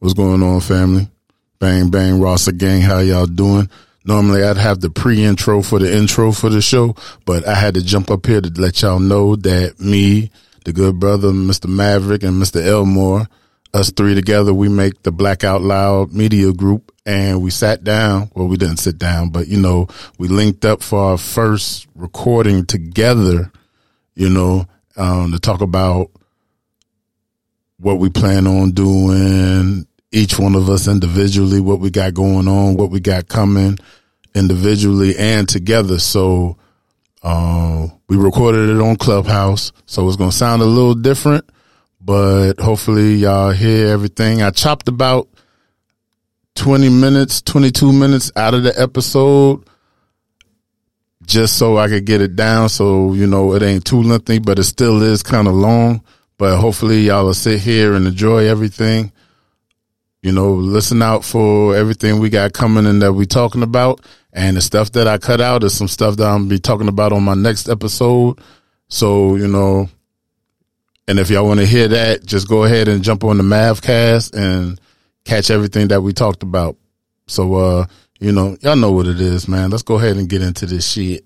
What's going on, family? Bang bang, Rossa gang. How y'all doing? Normally, I'd have the pre-intro for the intro for the show, but I had to jump up here to let y'all know that me, the good brother, Mr. Maverick, and Mr. Elmore, us three together, we make the Blackout Loud Media Group, and we sat down. Well, we didn't sit down, but you know, we linked up for our first recording together. You know, um, to talk about what we plan on doing, each one of us individually, what we got going on, what we got coming individually and together. So, uh, we recorded it on Clubhouse. So it's going to sound a little different, but hopefully y'all hear everything. I chopped about 20 minutes, 22 minutes out of the episode just so I could get it down. So, you know, it ain't too lengthy, but it still is kind of long. But hopefully y'all will sit here and enjoy everything you know, listen out for everything we got coming and that we talking about. And the stuff that I cut out is some stuff that I'm be talking about on my next episode. So, you know, and if y'all want to hear that, just go ahead and jump on the Mavcast and catch everything that we talked about. So, uh, you know, y'all know what it is, man. Let's go ahead and get into this shit.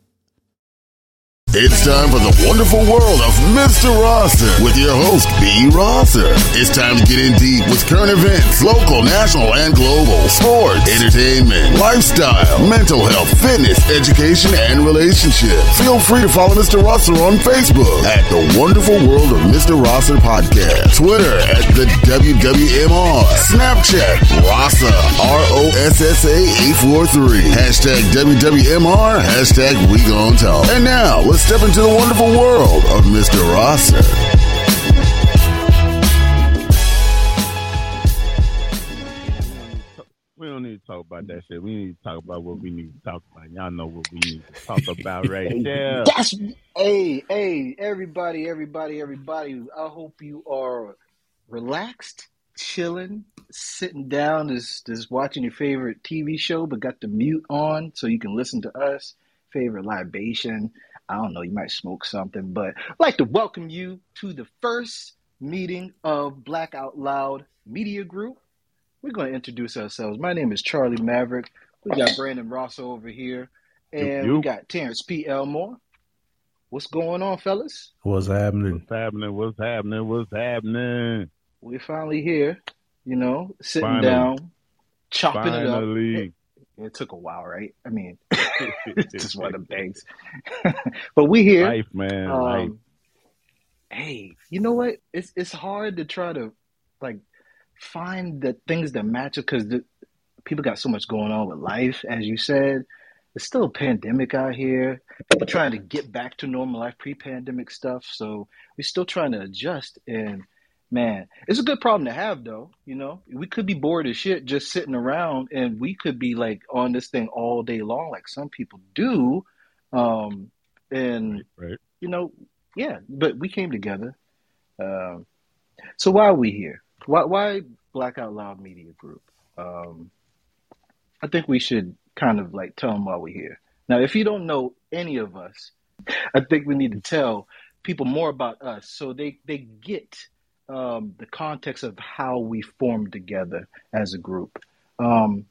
It's time for the wonderful world of Mr. Rosser with your host, B. Rosser. It's time to get in deep with current events, local, national, and global, sports, entertainment, lifestyle, mental health, fitness, education, and relationships. Feel free to follow Mr. Rosser on Facebook at the wonderful world of Mr. Rosser podcast, Twitter at the WWMR, Snapchat, R-O-S-S-A 843, hashtag WWMR, hashtag We Gon' Talk. And now, let's step into the wonderful world of Mr. Rosser. We don't need to talk about that shit. We need to talk about what we need to talk about. Y'all know what we need to talk about right there. That's hey, hey, everybody, everybody, everybody. I hope you are relaxed, chilling, sitting down, just just watching your favorite TV show, but got the mute on so you can listen to us. Favorite libation. I don't know, you might smoke something, but I'd like to welcome you to the first meeting of Black Out Loud Media Group. We're going to introduce ourselves. My name is Charlie Maverick. We got Brandon Rosso over here, and we Yup. got Terrence P. Elmore. What's going on, fellas? What's happening? What's happening? What's happening? What's happening? We're finally here, you know, sitting Finally. down, chopping it up. It took a while, right? I mean, it's just one of them things. but we here. Life, man. Life. Um, hey, you know what? It's it's hard to try to like find the things that match because people got so much going on with life, as you said. It's still a pandemic out here. People trying to get back to normal life, pre-pandemic stuff. So we're still trying to adjust. And man, it's a good problem to have, though. You know, we could be bored as shit just sitting around, and we could be like on this thing all day long, like some people do. Um, and Right. you know, yeah, but we came together. Um, so why are we here? Why, why Black Out Loud Media Group? Um, I think we should kind of like tell them why we're here. Now, if you don't know any of us, I think we need to tell people more about us so they they get um, the context of how we formed together as a group. Um,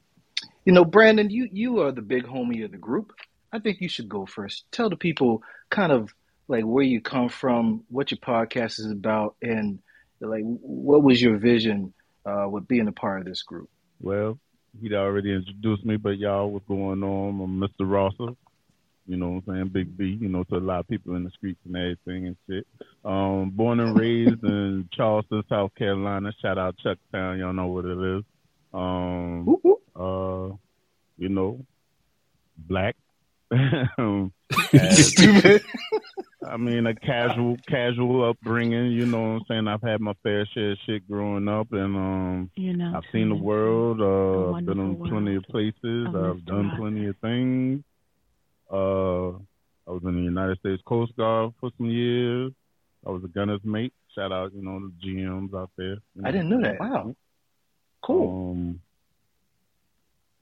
you know, Brandon, you you are the big homie of the group. I think you should go first. Tell the people kind of like where you come from, what your podcast is about, and like what was your vision uh, with being a part of this group. Well, he'd already introduced me, but y'all, what's going on? I'm Mr. Rosser. You know what I'm saying? Big B, you know, to a lot of people in the streets and everything and shit. Um, born and raised in Charleston, South Carolina. Shout out Chucktown, y'all know what it is. Um, Whoop, whoop. uh, you know, black. Stupid. I mean, a casual, casual upbringing. You know what I'm saying? I've had my fair share of shit growing up, and um, You know, I've seen the world. Uh, I've been in plenty of places. I've done plenty of things. Uh, I was in the United States Coast Guard for some years. I was a gunner's mate. Shout out, you know, the GMs out there. you I didn't know that. Wow. Cool. Um,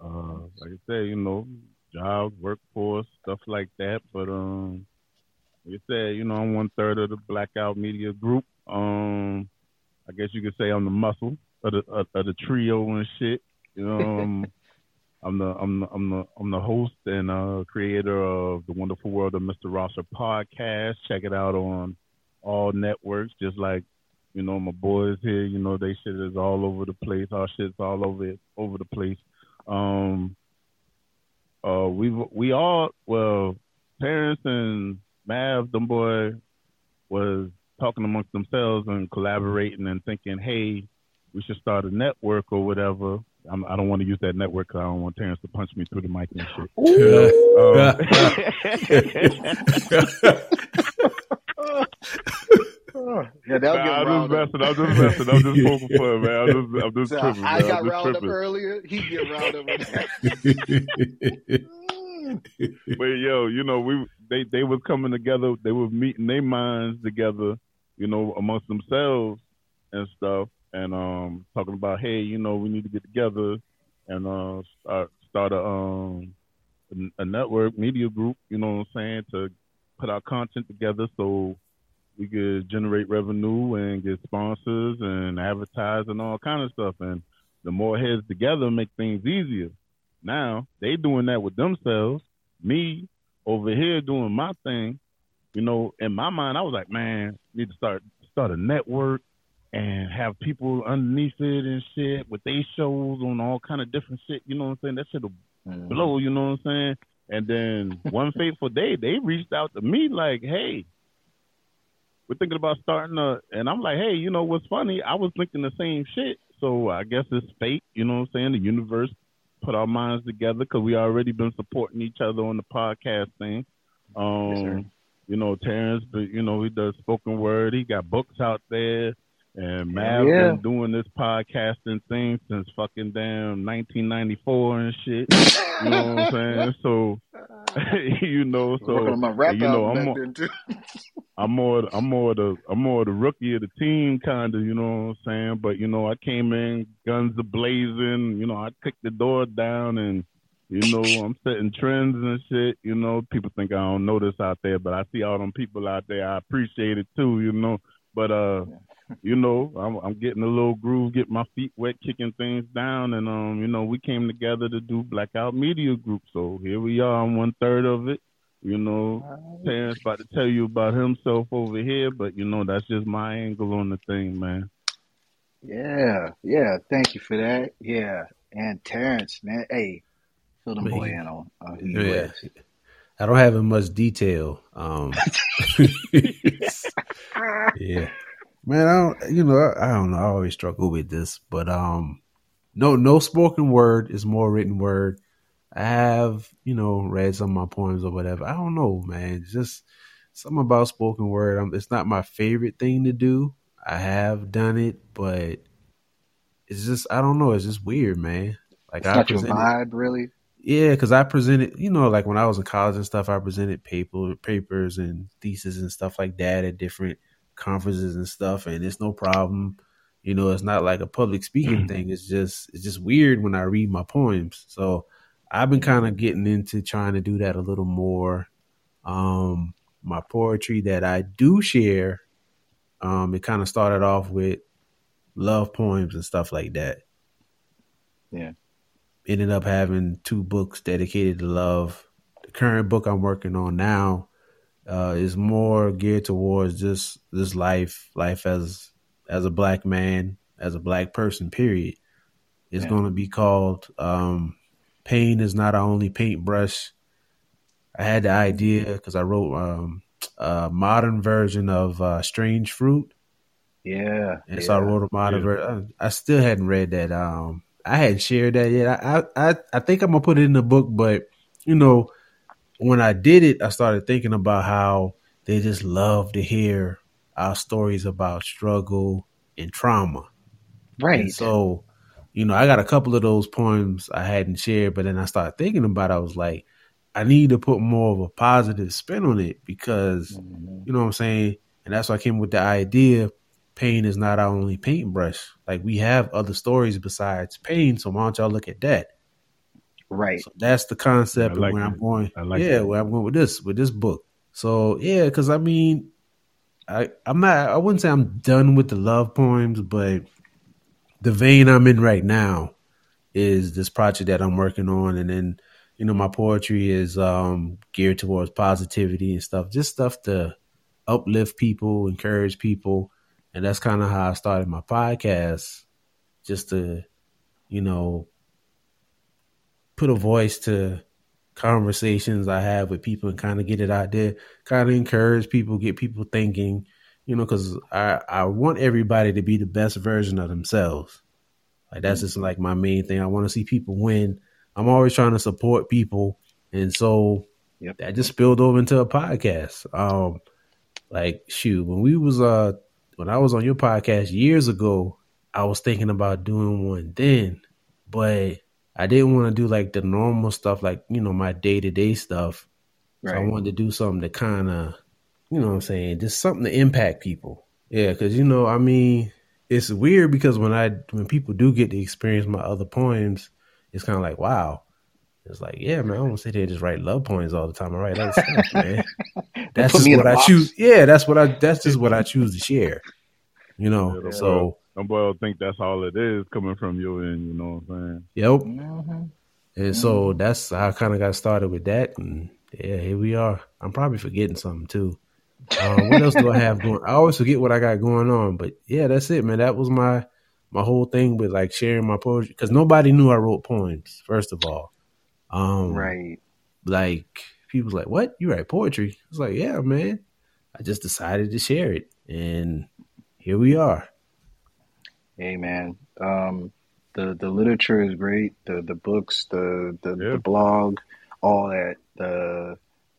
uh, like I said, you know, jobs, workforce, stuff like that. But um, like I said, you know, I'm one third of the Blackout Media Group. Um, I guess you could say I'm the muscle. of the of, of the trio and shit. You know, um, I'm the I'm the I'm the I'm the host and uh, creator of the Wonderful World of Mr. Rosser podcast. Check it out on all networks, just like you know my boys here. You know they shit is all over the place. Our shit's all over it, over the place. Um, uh, we we all well, Terrance and Mav, them boy, was talking amongst themselves and collaborating and thinking, hey, we should start a network or whatever. I'm, I do not want to use that network because I don't want Terrance to punch me through the mic and shit. Uh, yeah, that'll nah, I'm just messing. I'm just messing. I'm just poking fun, man. I'm just, I'm just so tripping. I man. got I'm just round tripping. up earlier. He get round up. but yo, you know, we they they was coming together. They were meeting their minds together, you know, amongst themselves and stuff, and um talking about, hey, you know, we need to get together and uh start start a um a, a network media group. You know what I'm saying to put our content together so we could generate revenue and get sponsors and advertise and all kind of stuff. And the more heads together make things easier. Now they doing that with themselves. Me over here doing my thing. You know, in my mind, I was like, man, need to start start a network and have people underneath it and shit with they shows on all kind of different shit. You know what I'm saying? That shit'll blow. You know what I'm saying? And then one fateful day, they reached out to me like, hey, we're thinking about starting a, and I'm like, hey, you know what's funny? I was thinking the same shit. So I guess it's fate. You know what I'm saying? The universe put our minds together because we already been supporting each other on the podcast thing. Um, you know, Terrance, but you know, he does spoken word. He got books out there. And Mav yeah. been doing this podcasting thing since fucking damn 1994 and shit. You know what I'm saying? So, you know, so Working on my rap you know, I'm more. I'm more, I'm more the, I'm more the rookie of the team, kind of. You know what I'm saying? But you know, I came in guns a blazing. You know, I kicked the door down, and you know, I'm setting trends and shit. You know, people think I don't know this out there, but I see all them people out there. I appreciate it too. You know, but uh, you know, I'm, I'm getting a little groove, getting my feet wet, kicking things down, and um, you know, we came together to do Blackout Media Group. So here we are. I'm one third of it. You know, Terrance about to tell you about himself over here, but you know, that's just my angle on the thing, man. Yeah, yeah. Thank you for that. Yeah, and Terrance, man, hey, fill them boy in on, on who you Yeah. is. I don't have in much detail. Um, yeah, man. I don't, you know, I, I don't know. I always struggle with this, but um, no, no spoken word is more written word. I have, you know, read some of my poems or whatever. I don't know, man. It's just something about spoken word. Um, it's not my favorite thing to do. I have done it, but it's just I don't know. It's just weird, man. Like It's I not your vibe, really. yeah, because I presented, you know, like when I was in college and stuff, I presented paper papers and theses and stuff like that at different conferences and stuff, and it's no problem. You know, it's not like a public speaking thing. It's just it's just weird when I read my poems. So I've been kind of getting into trying to do that a little more. Um, my poetry that I do share, um, it kind of started off with love poems and stuff like that Yeah. ended up having two books dedicated to love. The current book I'm working on now uh, is more geared towards just this life, life as as a black man, as a black person. Period. It's Yeah. going to be called um, "Pain is not our only paintbrush." I had the idea because I wrote um, a modern version of uh, "Strange Fruit." Yeah. And yeah. so I wrote a modern version. I still hadn't read that. Um, I hadn't shared that yet. I, I, I, I think I'm gonna put it in the book, but you know, when I did it, I started thinking about how they just love to hear our stories about struggle and trauma. right. And so, you know, I got a couple of those poems I hadn't shared, but then I started thinking about it. I was like, I need to put more of a positive spin on it because Mhm. you know what I'm saying? And that's why I came with the idea pain is not our only paintbrush. Like we have other stories besides pain, so why don't y'all look at that? Right. So that's the concept like of where that. I'm going. I like yeah, that. where I'm going with this with this book. So yeah, because I mean, I I'm not. I wouldn't say I'm done with the love poems, but the vein I'm in right now is this project that I'm working on, and then you know my poetry is um, geared towards positivity and stuff, just stuff to uplift people, encourage people, and that's kind of how I started my podcast, just to you know put a voice to conversations I have with people and kind of get it out there, kind of encourage people, get people thinking, you know, because I I want everybody to be the best version of themselves. Like that's just like my main thing. I want to see people win. I'm always trying to support people, and so Yep. that just spilled over into a podcast. Um, like shoot, when we was uh when I was on your podcast years ago, I was thinking about doing one then, but I didn't want to do like the normal stuff, like you know my day to day stuff. So I wanted to do something to kind of, you know what I'm saying, just something to impact people. Yeah, because, you know, I mean, it's weird because when I, when people do get to experience my other poems, it's kind of like, wow. It's like, yeah, man, I don't sit there and just write love poems all the time. I write other stuff, man. That's just what I box. choose. Yeah, that's what I, that's just what I choose to share, you know? Yeah. So, Some boy will think that's all it is coming from your end. You know what I'm saying? yep. Mhm. And so that's how I kind of got started with that. And yeah, here we are. I'm probably forgetting something too. Uh, what else do I have going? I always forget what I got going on, but yeah, that's it, man. That was my my whole thing with like sharing my poetry because nobody knew I wrote poems. First of all, um, Right. Like people was like, "What? You write poetry?" I was like, "Yeah, man." I just decided to share it, and here we are. Hey man, um, the the literature is great. The the books, the the, Yeah. the blog, all that. The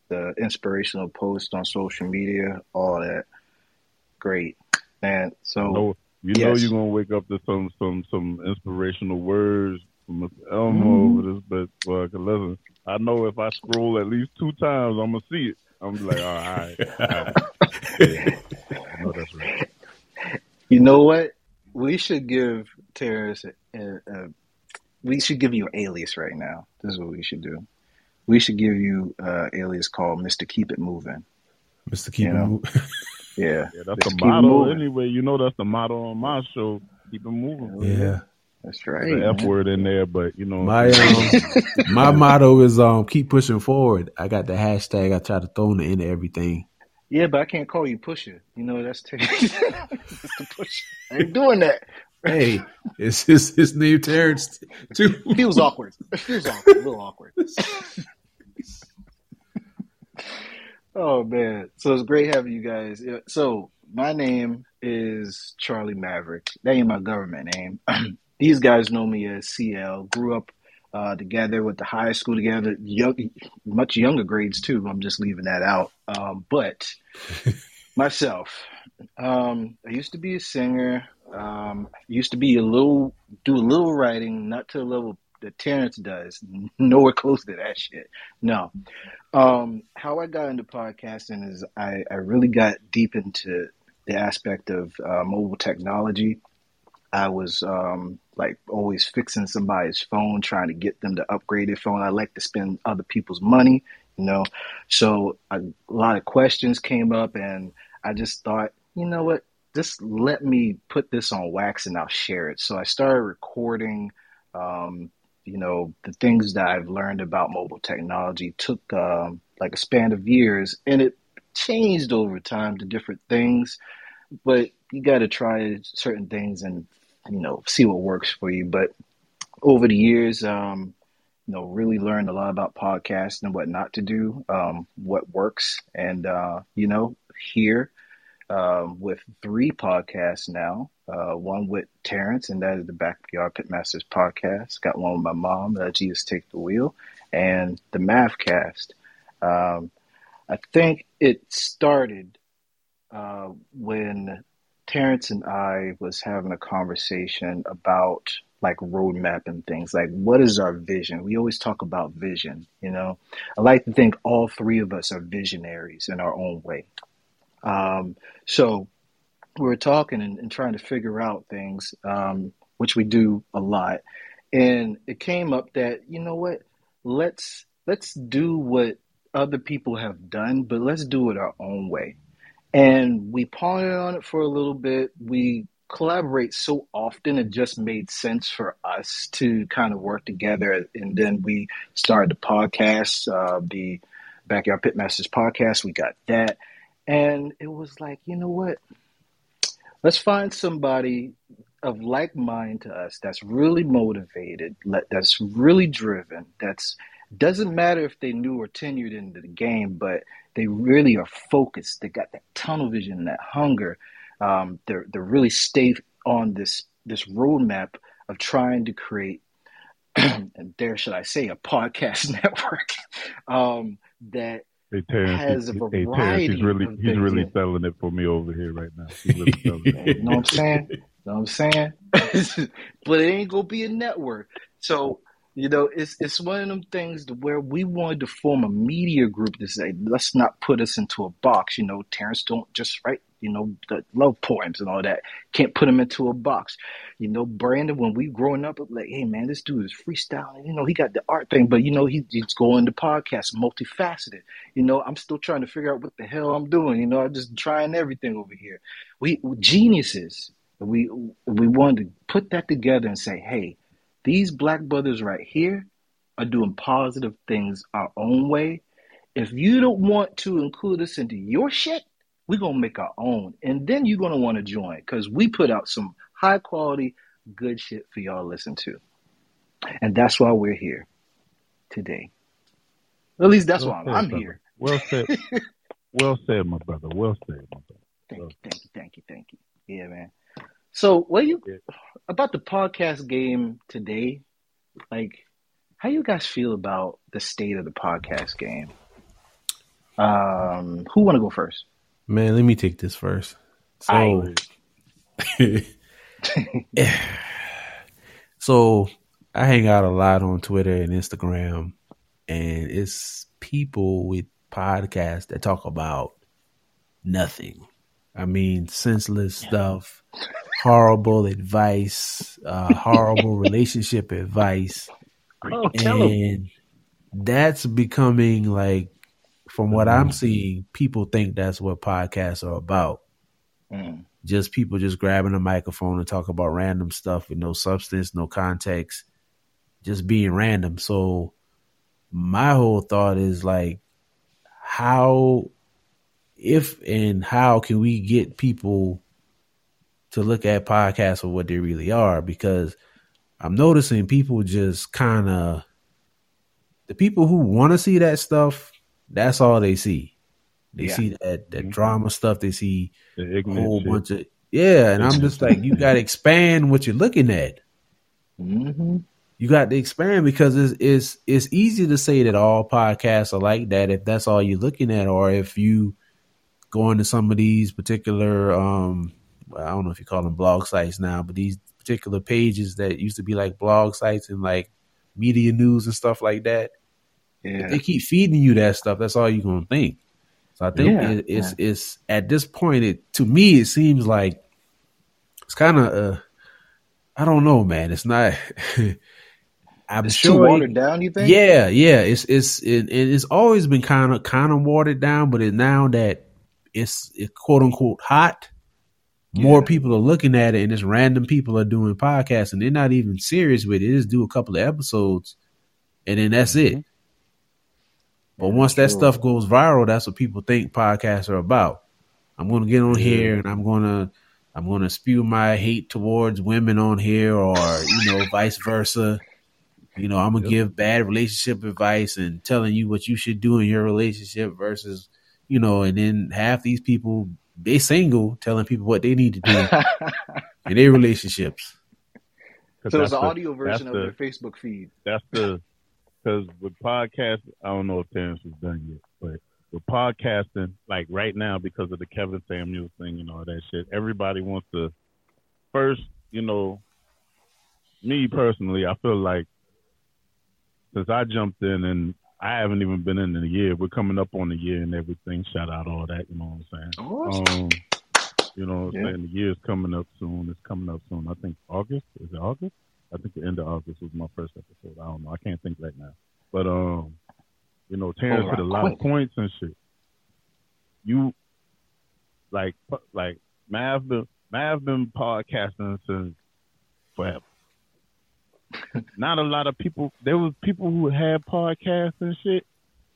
the inspirational posts on social media, all that. Great, man. So you know you're gonna wake up to some some some inspirational words from Elmo Mhm. over this, but well, listen, I know if I scroll at least two times, I'm gonna see it. I'm like, all right, all right. Yeah, that's right. you know what? We should give Terrance a, a, a we should give you an alias right now. This is what we should do. We should give you uh alias called Mr. Keep It Moving. Mister Keep You It. Moving. Yeah. Yeah, that's Just the keep motto anyway. You know that's the motto on my show. Keep it moving. yeah. That's right. the F word in there, but you know, My um, my motto is um, keep pushing forward. I got the hashtag. I try to throw in the end of everything. Yeah, but I can't call you Pusher. You know that's Ter- Mr. Pusher. I ain't doing that. Hey, it's his his name Terrance too. Feels awkward. Feels awkward. A little awkward. oh man, so it's great having you guys. So my name is Charlie Maverick. That ain't my government name. These guys know me as CL. Grew up uh, together, with the high school together, young, much younger grades too. I'm just leaving that out. Um, but myself, um, I used to be a singer. Um, used to be a little, do a little writing, not to the level that Terrance does. Nowhere close to that shit. No. Um, how I got into podcasting is I, I really got deep into the aspect of uh, mobile technology. I was um, like always fixing somebody's phone, trying to get them to upgrade their phone. I like to spend other people's money, you know. So a lot of questions came up, and I just thought, you know what? Just let me put this on wax and I'll share it. So I started recording, um, you know, the things that I've learned about mobile technology. Took um, like a span of years, and it changed over time to different things. But you got to try certain things and you know see what works for you. But over the years, um, you know, really learned a lot about podcasting and what not to do, um, what works, and uh, you know, here um, with three podcasts now. Uh, one with Terrance, and that is the Backyard Pitmasters podcast. Got one with my mom, uh, Jesus Take the Wheel, and the Mavcast. Um, I think it started uh, when Terrance and I was having a conversation about like roadmap and things. Like what is our vision? We always talk about vision you know? I like to think all three of us are visionaries in our own way. Um, so we were talking and, and trying to figure out things um, which we do a lot. And it came up that you know what? Let's let's do what other people have done but let's do it our own way and we pondered on it for a little bit we collaborate so often, it just made sense for us to kind of work together. And then we started the podcast, uh, the Backyard Pitmasters podcast. We got that. And it was like, you know what? Let's find somebody of like mind to us that's really motivated, that's really driven, that's doesn't matter if they new or tenured into the game, but they really are focused. They got that tunnel vision, that hunger. Um, they're they're really stay on this this roadmap of trying to create, and dare should I say, a podcast network um, that Hey Terrance, has a he- hey, Terrance, variety he's really of he's things, really yeah. selling it for me over here right now. He's really selling it. You know what I'm saying? You know what I'm saying? but it ain't gonna be a network. So, you know, it's it's one of them things where we wanted to form a media group to say, let's not put us into a box. You know, Terrance don't just write, you know, the love poems and all that. Can't put him into a box. You know, Brandon, when we growing up, like, hey man, this dude is freestyling. You know, he got the art thing, but you know, he, he's going to podcast, multifaceted. You know, I'm still trying to figure out what the hell I'm doing. You know, I'm just trying everything over here. We geniuses. We we wanted to put that together and say, hey, these black brothers right here are doing positive things our own way. If you don't want to include us into your shit, we're gonna make our own, and then you're gonna want to join because we put out some high quality, good shit for y'all to listen to, and that's why we're here today. At least that's Well why I'm, said, I'm here. Well said. well said, my brother. Well said, my brother. Thank you, thank you, thank you, thank you. Yeah, man. So, what you Yeah. about the podcast game today? Like, how you guys feel about the state of the podcast game? Um, who want to go first? Man, let me take this first. So, so I hang out a lot on Twitter and Instagram, and it's people with podcasts that talk about nothing. I mean, senseless stuff, horrible advice, uh, horrible relationship advice, Oh, and that's becoming like, from what I'm seeing, people think that's what podcasts are about Mm. just people just grabbing a microphone and talk about random stuff with no substance, no context, just being random. So my whole thought is like how if and how can we get people to look at podcasts for what they really are because I'm noticing people just kind of the people who want to see that stuff, that's all they see. They Yeah. see that that Mhm. drama stuff, they see The a whole shit. bunch of yeah, and I'm just like, you got to expand what you're looking at. hmm You got to expand because it's it's it's easy to say that all podcasts are like that if that's all you're looking at, or if you go into some of these particular um, I don't know if you call them blog sites now, but these particular pages that used to be like blog sites and like media news and stuff like that. If Yeah. they keep feeding you that stuff, that's all you're gonna think. So I think Yeah, it, it's it's at this point, it to me it seems like it's kind of uh, I don't know, man. It's not. I'm It's sure. too it- watered down. You think? yeah, yeah. It's it's it, it's always been kind of kind of watered down, but it, now that it's it, quote unquote hot, more Yeah. people are looking at it, and it's random people are doing podcasts, and they're not even serious with it. They just do a couple of episodes, and then that's it. Mm-hmm. But Yeah, once that true. stuff goes viral, that's what people think podcasts are about. I'm going to get on Yeah. here and I'm going to I'm to spew my hate towards women on here, or you know, vice versa. You know, I'm gonna Yep. give bad relationship advice and telling you what you should do in your relationship versus, you know, and then half these people they single telling people what they need to do in their relationships. so it's an the- audio version of that's their Facebook feed. that's the because with podcasts, I don't know if Terrance is done yet, but with podcasting, like right now, because of the Kevin Samuels thing and all that shit, everybody wants to first, you know, me personally, I feel like since I jumped in and I haven't even been in a year, we're coming up on the year and everything. Shout out all that, you know what I'm saying? Oh, Um, you know what I'm Yeah. saying? The year's coming up soon. It's coming up soon. I think August. Is it August? I think the end of August was my first episode. I don't know. I can't think right now. But um, you know, Terrance hit a lot of points and shit. You like like Mav been Mav been podcasting since forever. Not a lot of people. There was people who had podcasts and shit,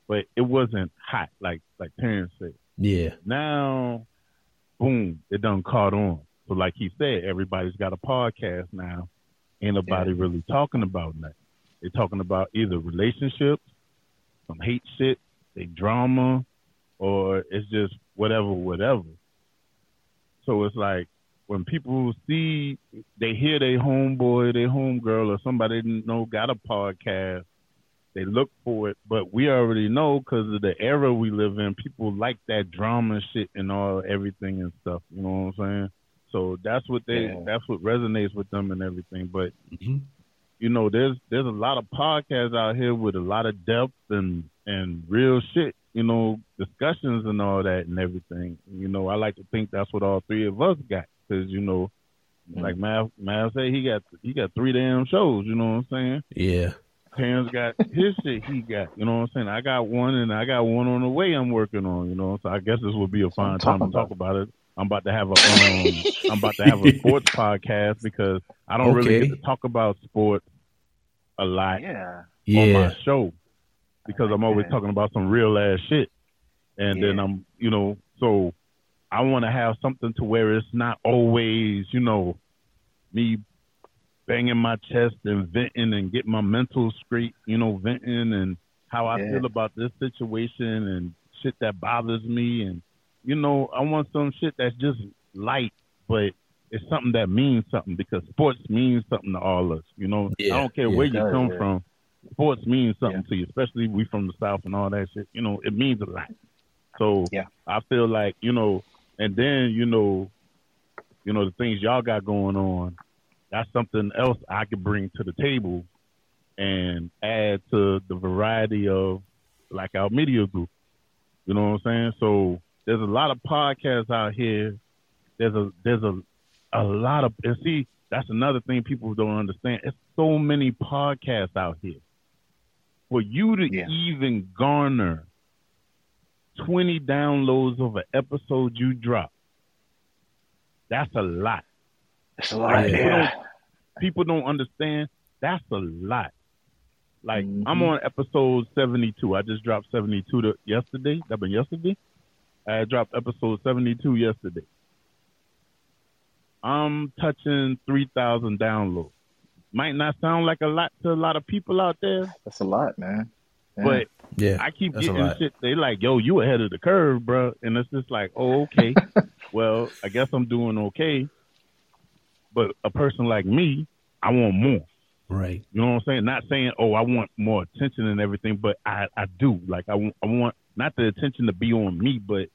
but it wasn't hot like like Terrance said. Yeah. Now, boom, it done caught on. So like he said, everybody's got a podcast now. Ain't nobody really talking about nothing. They're talking about either relationships, some hate shit, they drama, or it's just whatever, whatever. So it's like when people see, they hear their homeboy, their homegirl, or somebody they know got a podcast, they look for it. But we already know because of the era we live in, people like that drama shit and all everything and stuff. You know what I'm saying? So that's what they, Yeah. that's what resonates with them and everything. But Mhm. you know, there's there's a lot of podcasts out here with a lot of depth and and real shit, you know, discussions and all that and everything. You know, I like to think that's what all three of us got because you know, like Mav Mav say he got he got three damn shows. You know what I'm saying? Yeah. Terrance got his shit he got. You know what I'm saying? I got one and I got one on the way I'm working on. You know, so I guess this would be a fine I'm time to talk about it. I'm about to have a um, I'm about to have a sports podcast because I don't really get to talk about sports a lot Yeah. on my Yeah. show because I'm always that. talking about some real ass shit. And then I'm, you know, so I want to have something to where it's not always, you know, me banging my chest and venting and getting my mental straight, you know, venting and how I Yeah. feel about this situation and shit that bothers me. And, you know, I want some shit that's just light, but it's something that means something because sports means something to all of us. You know, Yeah, I don't care yeah. where you come yeah. from. Sports means something to you, especially we from the South and all that shit. You know, it means a lot. So Yeah. I feel like, you know, and then, you know, you know, the things y'all got going on, that's something else I could bring to the table and add to the variety of like our media group. You know what I'm saying? So there's a lot of podcasts out here. There's a there's a a lot of and see that's another thing people don't understand. It's so many podcasts out here. For you to Yeah. even garner twenty downloads of an episode you drop, that's a lot. It's a lot. Like, people don't people don't understand. That's a lot. Like Mhm. I'm on episode 72. I just dropped 72 to yesterday. That been yesterday. I dropped episode 72 yesterday. I'm touching 3,000 downloads. Might not sound like a lot to a lot of people out there, That's a lot, man. Yeah. but Yeah. I keep That's getting shit. They like, yo, you ahead of the curve, bro. And it's just like, oh, okay. well, I guess I'm doing okay. But a person like me, I want more. Right. You know what I'm saying? Not saying, oh, I want more attention and everything, but I, I do. Like, I, want- I want not the attention to be on me, but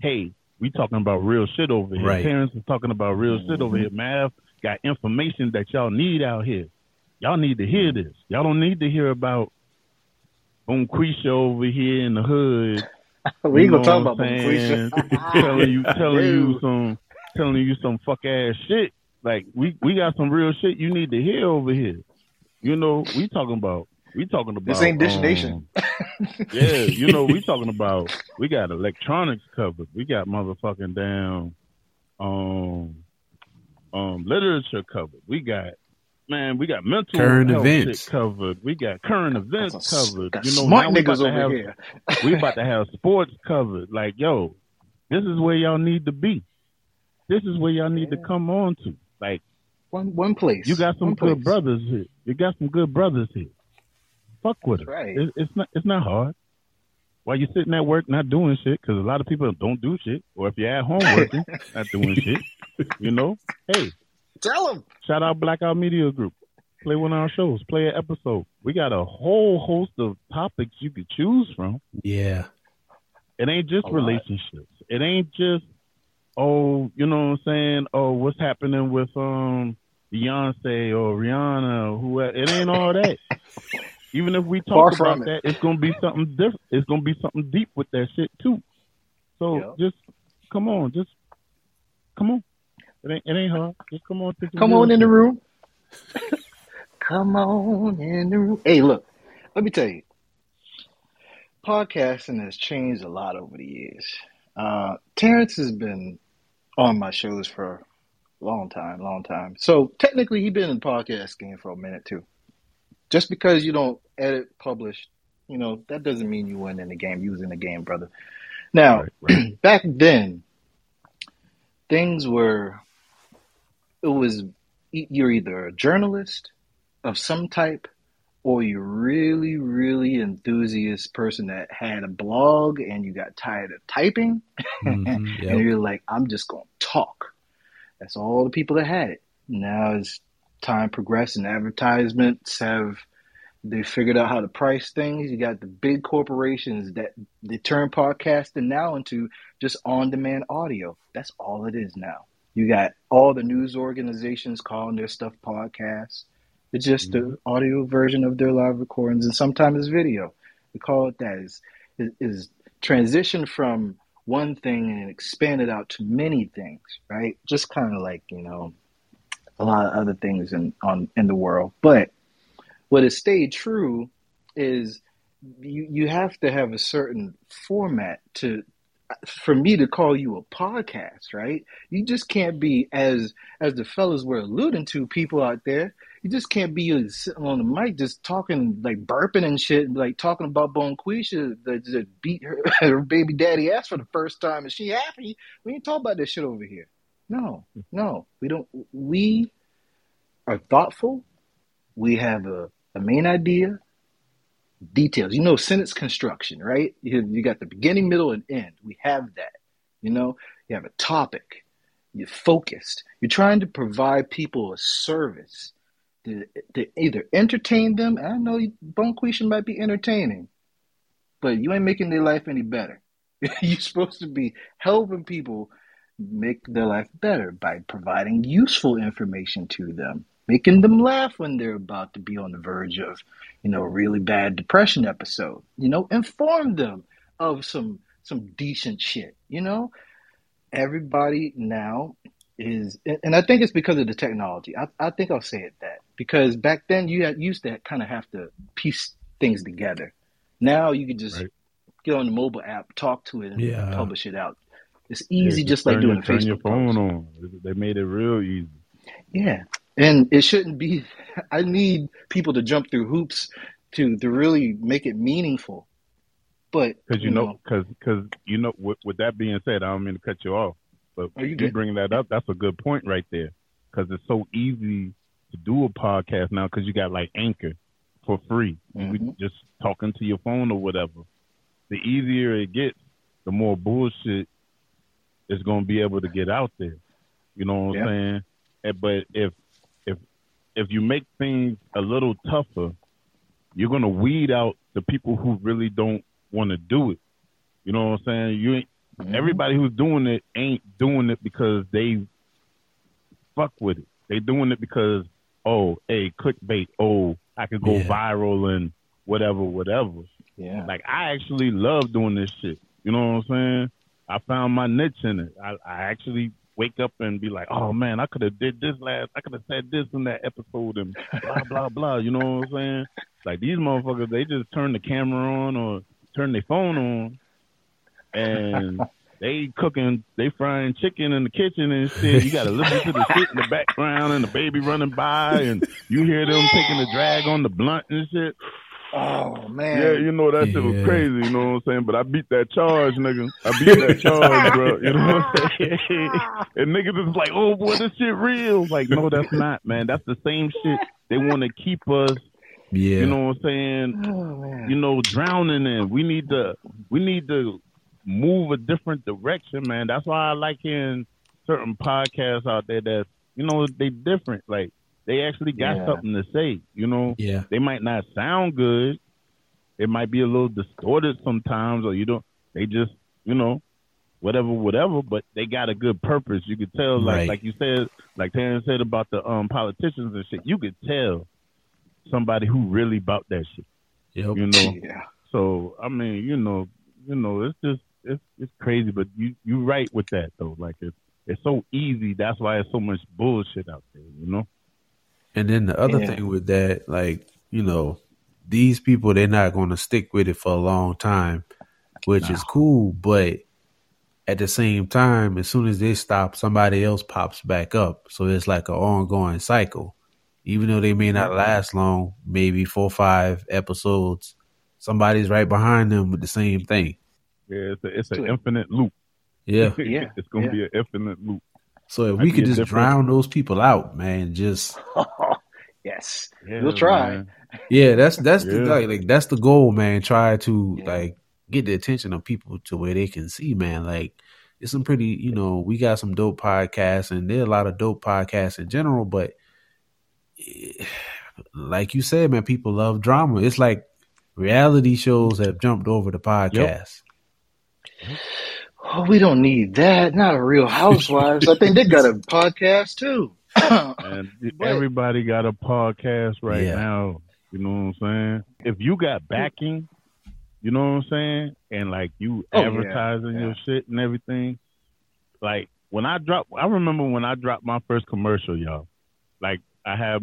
hey, we talking about real shit over here. Right. Terrance is talking about real shit over here. Mm-hmm. Mav got information that y'all need out here. Y'all need to hear this. Y'all don't need to hear about Bonquisha over here in the hood we you ain't gonna talk about saying? telling you telling you some telling you some fuck ass shit. Like we we got some real shit you need to hear over here. You know, we talking about we talking about This ain't Dish um, Nation. yeah, you know, we talking about we got electronics covered. We got motherfucking damn um um literature covered. We got man, we got mental Current health events. shit covered. We got current events Got some covered. got You know, smart now we about niggas to over have here. we about to have sports covered. Like, yo, this is where y'all need to be. This is where y'all need to come on to. Like, One one place. you got some One good place. brothers here. You got some good brothers here. Fuck with it. Right. It- It's not. It's not hard. While you sitting at work not doing shit, because a lot of people don't do shit, or if you're at home working, not doing shit, you know. Hey, Tell them. shout out Blackout Media Group. Play one of our shows. Play an episode. We got a whole host of topics you could choose from. Yeah. It ain't just A lot. relationships. It ain't just oh, you know what I'm saying? Oh, what's happening with um Beyonce or Rihanna or whoever. It ain't all that. Even if we talk from about it. that, it's gonna be something different. It's gonna be something deep with that shit too. So Yep. just come on, just come on. It ain't it ain't hard. Just come on. to Come on in the room. Come on in the room. Hey, look, let me tell you. Podcasting has changed a lot over the years. Uh, Terrance has been on my shows for a long time, long time. So technically, he's been in the podcast game for a minute too. Just because you don't edit, publish, you know, that doesn't mean you weren't in the game. You was in the game, brother. Now, Right, right. back then, things were. It was you're either a journalist of some type, or you're really, really enthusiast person that had a blog and you got tired of typing, Mhm, and you're like, I'm just gonna talk. That's all the people that had it. Now as time progressed and advertisements have they figured out how to price things. You got the big corporations that they turn podcasting now into just on demand audio. That's all it is now. You got all the news organizations calling their stuff podcasts. It's just the mm-hmm. audio version of their live recordings, and sometimes it's video. We call it that. Is is, transition from one thing and expanded out to many things, right? Just kind of like you know a lot of other things in on in the world, but what has stayed true is you you have to have a certain format to for me to call you a podcast, right? You just can't be as as the fellas were alluding to, people out there. You just can't be sitting on the mic just talking like burping and shit, like talking about Bonquisha that, beat her, her baby daddy ass for the first time, and she happy. We ain't talk about this shit over here. No, no, we don't. We are thoughtful. We have a, a main idea, details. You know, sentence construction, right? You, you got the beginning, middle, and end. We have that. You know, you have a topic. You're focused. You're trying to provide people a service to, to either entertain them. I know Bonquisha might be entertaining, but you ain't making their life any better. You're supposed to be helping people make their life better by providing useful information to them, making them laugh when they're about to be on the verge of, you know, a really bad depression episode. You know, inform them of some some decent shit. You know, everybody now is, and I think it's because of the technology. I, I think I'll say it that because back then you had, used to kind of have to piece things together. Now you can just Right. get on the mobile app, talk to it, and Yeah. publish it out. It's easy, Yeah, just like doing your, a turn your phone post. on. They made it real easy. Yeah, and it shouldn't be. I need people to jump through hoops to to really make it meaningful. But Because you know, because because you know, with, with that being said, I don't mean to cut you off, but Oh, you you bringing that up, that's a good point right there. Because it's so easy to do a podcast now because you got like Anchor for free. We Mhm. just talking to your phone or whatever. The easier it gets, the more bullshit is going to be able to get out there. You know what Yeah. I'm saying? But if if you make things a little tougher, you're gonna weed out the people who really don't want to do it. You know what I'm saying? You ain't Mhm. everybody who's doing it ain't doing it because they fuck with it. They doing it because oh, hey, clickbait. Oh, I could go Yeah. viral and whatever, whatever. yeah, Like I actually love doing this shit. You know what I'm saying? I found my niche in it. I, I actually wake up and be like, oh man, I could have did this last. I could have said this in that episode and blah blah blah. You know what I'm saying? Like these motherfuckers, they just turn the camera on or turn their phone on, and they cooking, they frying chicken in the kitchen and shit. You got to listen to the shit in the background and the baby running by, and you hear them taking the drag on the blunt and shit. Oh man, Yeah, you know that shit was Yeah. crazy, you know what I'm saying? But I beat that charge, nigga. I beat that charge, bro. You know what I'm saying? and niggas is like, oh boy, this shit real. Like, no, that's not, man. That's the same shit they want to keep us, Yeah. you know what I'm saying? oh man, You know, drowning in. We need to, we need to move a different direction, man. That's why I like hearing certain podcasts out there that, you know, they different. Like, they actually got Yeah. something to say, you know? yeah. they might not sound good. It might be a little distorted sometimes, or you don't. They just, you know, whatever, whatever. But they got a good purpose. You could tell, like, Right. like you said, like Terrance said about the um politicians and shit. You could tell somebody who really about that shit. Yep. You know. yeah, So I mean, you know, you know, it's just it's it's crazy. But you you right with that though. Like it's it's so easy. That's why it's so much bullshit out there. You know. And then the other Yeah. thing with that, like, you know, these people they're not gonna stick with it for a long time, which is cool, but at the same time, as soon as they stop, somebody else pops back up. So it's like an ongoing cycle. Even though they may not last long, maybe four or five episodes, somebody's right behind them with the same thing. Yeah, it's a, it's an infinite loop. Yeah. Yeah, it's gonna yeah. be an infinite loop. So if Might we could just different- drown those people out, man, just yes, Yeah, we'll try. man. yeah, that's that's the like, like that's the goal, man. Try to Yeah. like get the attention of people to where they can see, man. Like it's some pretty, you know, we got some dope podcasts, and there are a lot of dope podcasts in general, but eh, like you said, man, people love drama. It's like reality shows have jumped over the podcast. Oh, we don't need that. Not a Real Housewives. I think they got a podcast too. And But- everybody got a podcast right Yeah. now. You know what I'm saying? If you got backing, you know what I'm saying, and like you Oh, yeah. advertising Yeah. your shit and everything, like when I dropped, I remember when I dropped my first commercial, y'all. Like I had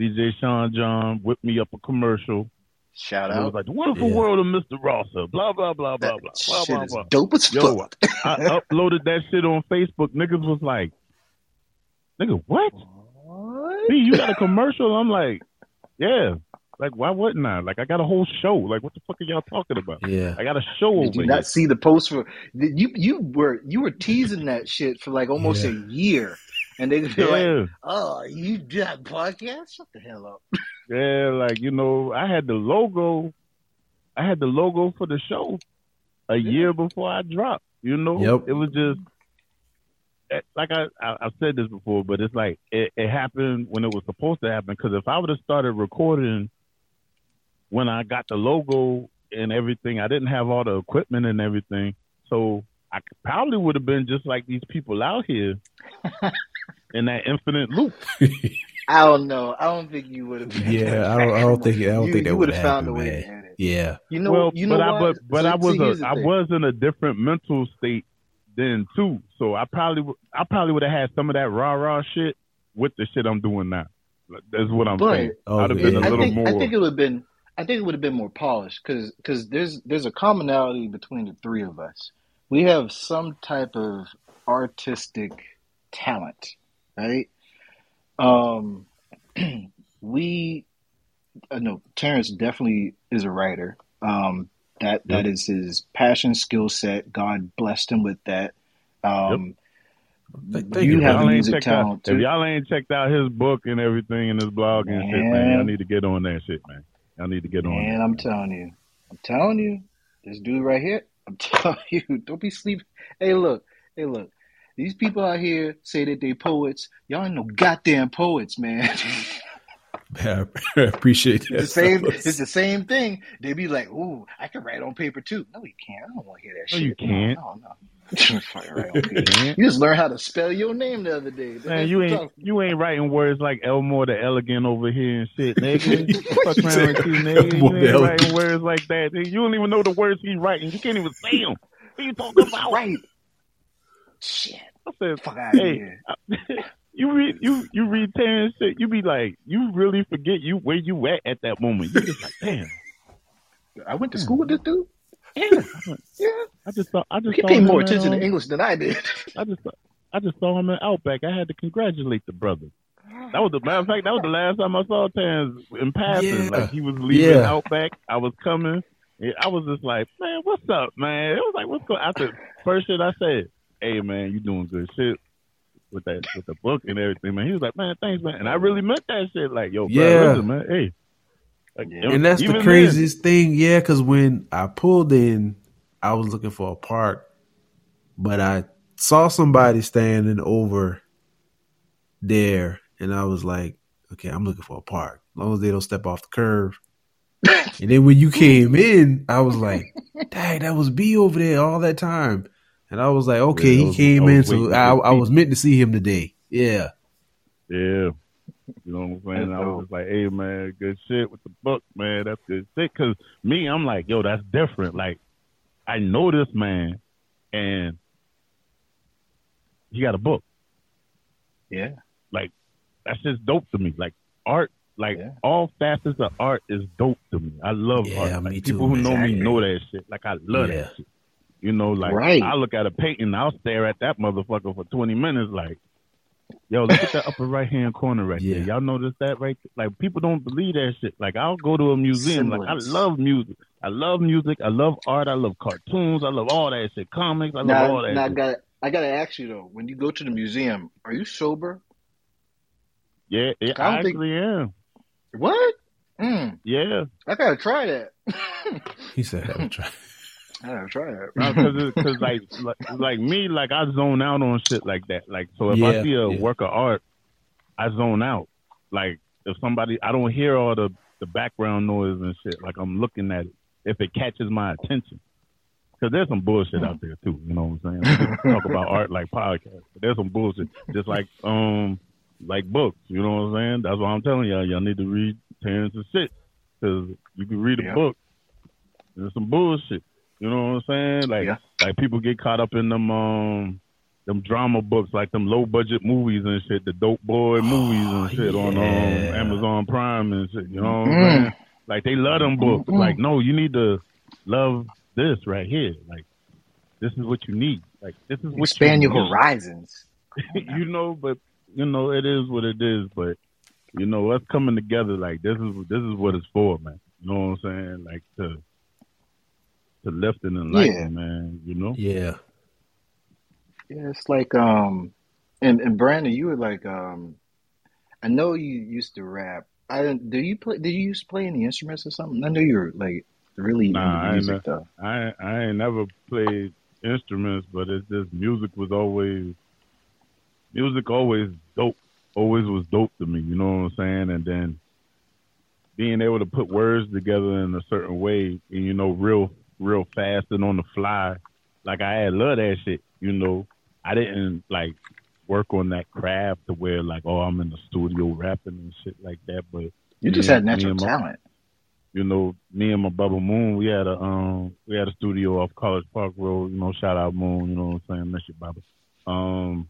DJ Sean John whip me up a commercial. Shout out. it was like the wonderful Yeah. world of Mr. Rosser. Blah blah blah blah That blah blah shit blah is blah. dope as Yo, fuck. I uploaded that shit on Facebook. Niggas was like, "Nigga, what? What? B, you got a commercial?" I'm like, "Yeah." Like, why wouldn't I? Like, I got a whole show. Like, what the fuck are y'all talking about? Yeah. I got a show Did over you here. not see the post for you? You were you were teasing that shit for like almost Yeah. a year, and they feel like, yeah, "Oh, you got podcast? Shut the hell up!" yeah. Like, you know, I had the logo. I had the logo for the show a year before I dropped. You know, Yep. it was just eh, like I, I I've said this before, but it's like it, it happened when it was supposed to happen. Because if I would have started recording when I got the logo and everything, I didn't have all the equipment and everything, so I probably would have been just like these people out here in that infinite loop. I don't know. I don't think you would have. Yeah, I don't, I don't think I don't you, think that would would have have found a way to man. Yeah. You know, well, you know but I but, but So- I was see, here's a, the I thing. was in a different mental state then too. So I probably w- I probably would have had some of that rah rah shit with the shit I'm doing now. That's what I'm But- saying. Oh, I'd have been yeah. a I little think more. I think it would have been I think it would have been more polished because because there's there's a commonality between the three of us. We have some type of artistic talent, right? Um, we uh, no Terrance definitely is a writer. Um, that that is his passion, skill set. God blessed him with that. Um, Thank- thank you you, have y'all ain't music checked out, talent if y'all ain't checked out his book and everything and his blog and shit, man, Man. y'all need to get on that shit, man. Y'all need to get on. Man. I'm telling you. I'm telling you. This dude right here, I'm telling you, don't be sleeping. Hey, look. Hey, look. These people out here say that they poets. Y'all ain't no goddamn poets, man. I appreciate that. it's the same. It's the same thing. They be like, "Ooh, I can write on paper too." No, you can't. I don't want to hear that No, shit. you can't. No, no. no. Fucking write on paper. Man, You just learned how to spell your name the other day. Man, you ain't you ain't writing words like Elmore the Elegant over here and shit, nigga. Fuck around with you, nigga. Elmore You the ain't Elegant. writing words like that. nigga. You don't even know the words he's writing. You can't even say them. What are you talking about? right. Shit. I said, Fuck out of hey, you read you you read Terrance shit. You be like, you really forget you where you at at that moment. You just like, damn. I went to school with this dude. Yeah, Yeah. I just saw. I just He paid more attention to uh, English than I did. I just I just saw him in Outback. I had to congratulate the brother. That was the matter of fact. That was the last time I saw Terrance in passing. Yeah. Like he was leaving Yeah. Outback. I was coming. I was just like, man, what's up, man? It was like, what's going? After first shit I said, hey man, you doing good shit with that with the book and everything, man. He was like, man, thanks, man. And I really meant that shit. Like, yo, bro, Yeah. listen, man, hey. Like, and that's even the then- craziest thing, yeah. Because when I pulled in, I was looking for a park, but I saw somebody standing over there, and I was like, "Okay, I'm looking for a park. As long as they don't step off the curve." and then when you came in, I was like, "Dang, that was B over there all that time." And I was like, "Okay, Yeah, I he was- came I in, so waiting I, for I B. was meant to see him today." Yeah, Yeah. You know what I'm saying? I was just like, hey, man, good shit with the book, man. That's good shit. Because me, I'm like, yo, that's different. Like, I know this man, and he got a book. Yeah. Like, that's just dope to me. Like, art, like, Yeah. all facets of art is dope to me. I love Yeah, art. Like, me too, people who know me know that shit. Like, I love Yeah. that shit. You know, like Right. I look at a painting, I'll stare at that motherfucker for twenty minutes, like, yo, look at that upper right hand corner right Yeah. there. Y'all notice that right? Like people don't believe that shit. Like I'll go to a museum, like I love music. I love music. I love art. I love cartoons. I love all that shit. Comics. I love Now, all that. now I got I gotta ask you though, when you go to the museum, are you sober? Yeah, yeah I I, don't think- actually am. What? Mm, Yeah, I gotta try that. He said, "I "Have a try." I gotta try that. because because like, like like me, like I zone out on shit like that. Like so, if Yeah, I see a yeah. work of art, I zone out. Like if somebody, I don't hear all the the background noise and shit. Like I'm looking at it. If it catches my attention, because there's some bullshit out there too. You know what I'm saying? We talk about art like podcast. but there's some bullshit. Just like um like books. You know what I'm saying? That's why I'm telling y'all. Y'all need to read Terrance and shit because you can read a Yeah. book. There's some bullshit. You know what I'm saying? Like Yeah. like people get caught up in them um them drama books, like them low budget movies and shit, the dope boy movies and shit on um. Amazon Prime and shit. You know what I'm Mm. saying? Like they love them books. Mm. Like no, you need to love this right here. Like this is what you need. Like this is what Expand you your need. horizons. you know, but you know it is what it is. But you know us coming together like this is this is what it's for, man. You know what I'm saying? Like to to lift and enlighten, Yeah. man. You know. Yeah, Yeah, it's like um, and and Brandon, you were like um, I know you used to rap. I didn't. Do you play? Did you used to play any instruments or something? I know you were like really Nah, I into ain't music though. I I ain't never played instruments, but it's just music was always music always dope. Always was dope to me, you know what I'm saying? And then being able to put words together in a certain way and you know, real real fast and on the fly. Like I had love that shit, you know. I didn't like work on that craft to where like, oh I'm in the studio rapping and shit like that, but You just had natural my- talent. you know, me and my brother Moon, we had a um we had a studio off College Park Road. You know, shout out Moon. You know what I'm saying? Miss you, Baba. Um,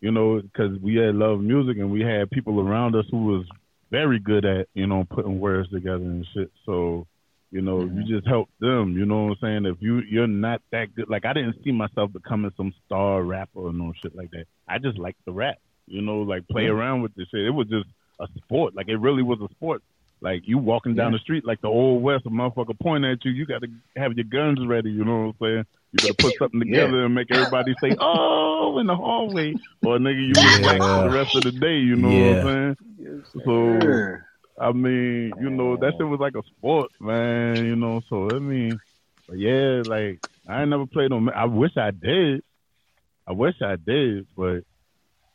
you know, because we had love music and we had people around us who was very good at you know putting words together and shit. So, you know, you mm-hmm. just help them. You know what I'm saying? If you you're not that good, like I didn't see myself becoming some star rapper or no shit like that. I just like the rap. You know, like play mm-hmm. around with this shit. It was just a sport. Like it really was a sport. Like you walking down the street like the old west, a motherfucker pointing at you, you got to have your guns ready. You know what I'm saying? You got to put something together and make everybody say, "Oh!" in the hallway, or nigga, you was black for the rest of the day. You know Yeah. what I'm saying? So Sure. I mean, you know, that shit was like a sport, man. You know, so I mean, but yeah, like I ain't never played on. I wish I did. I wish I did, but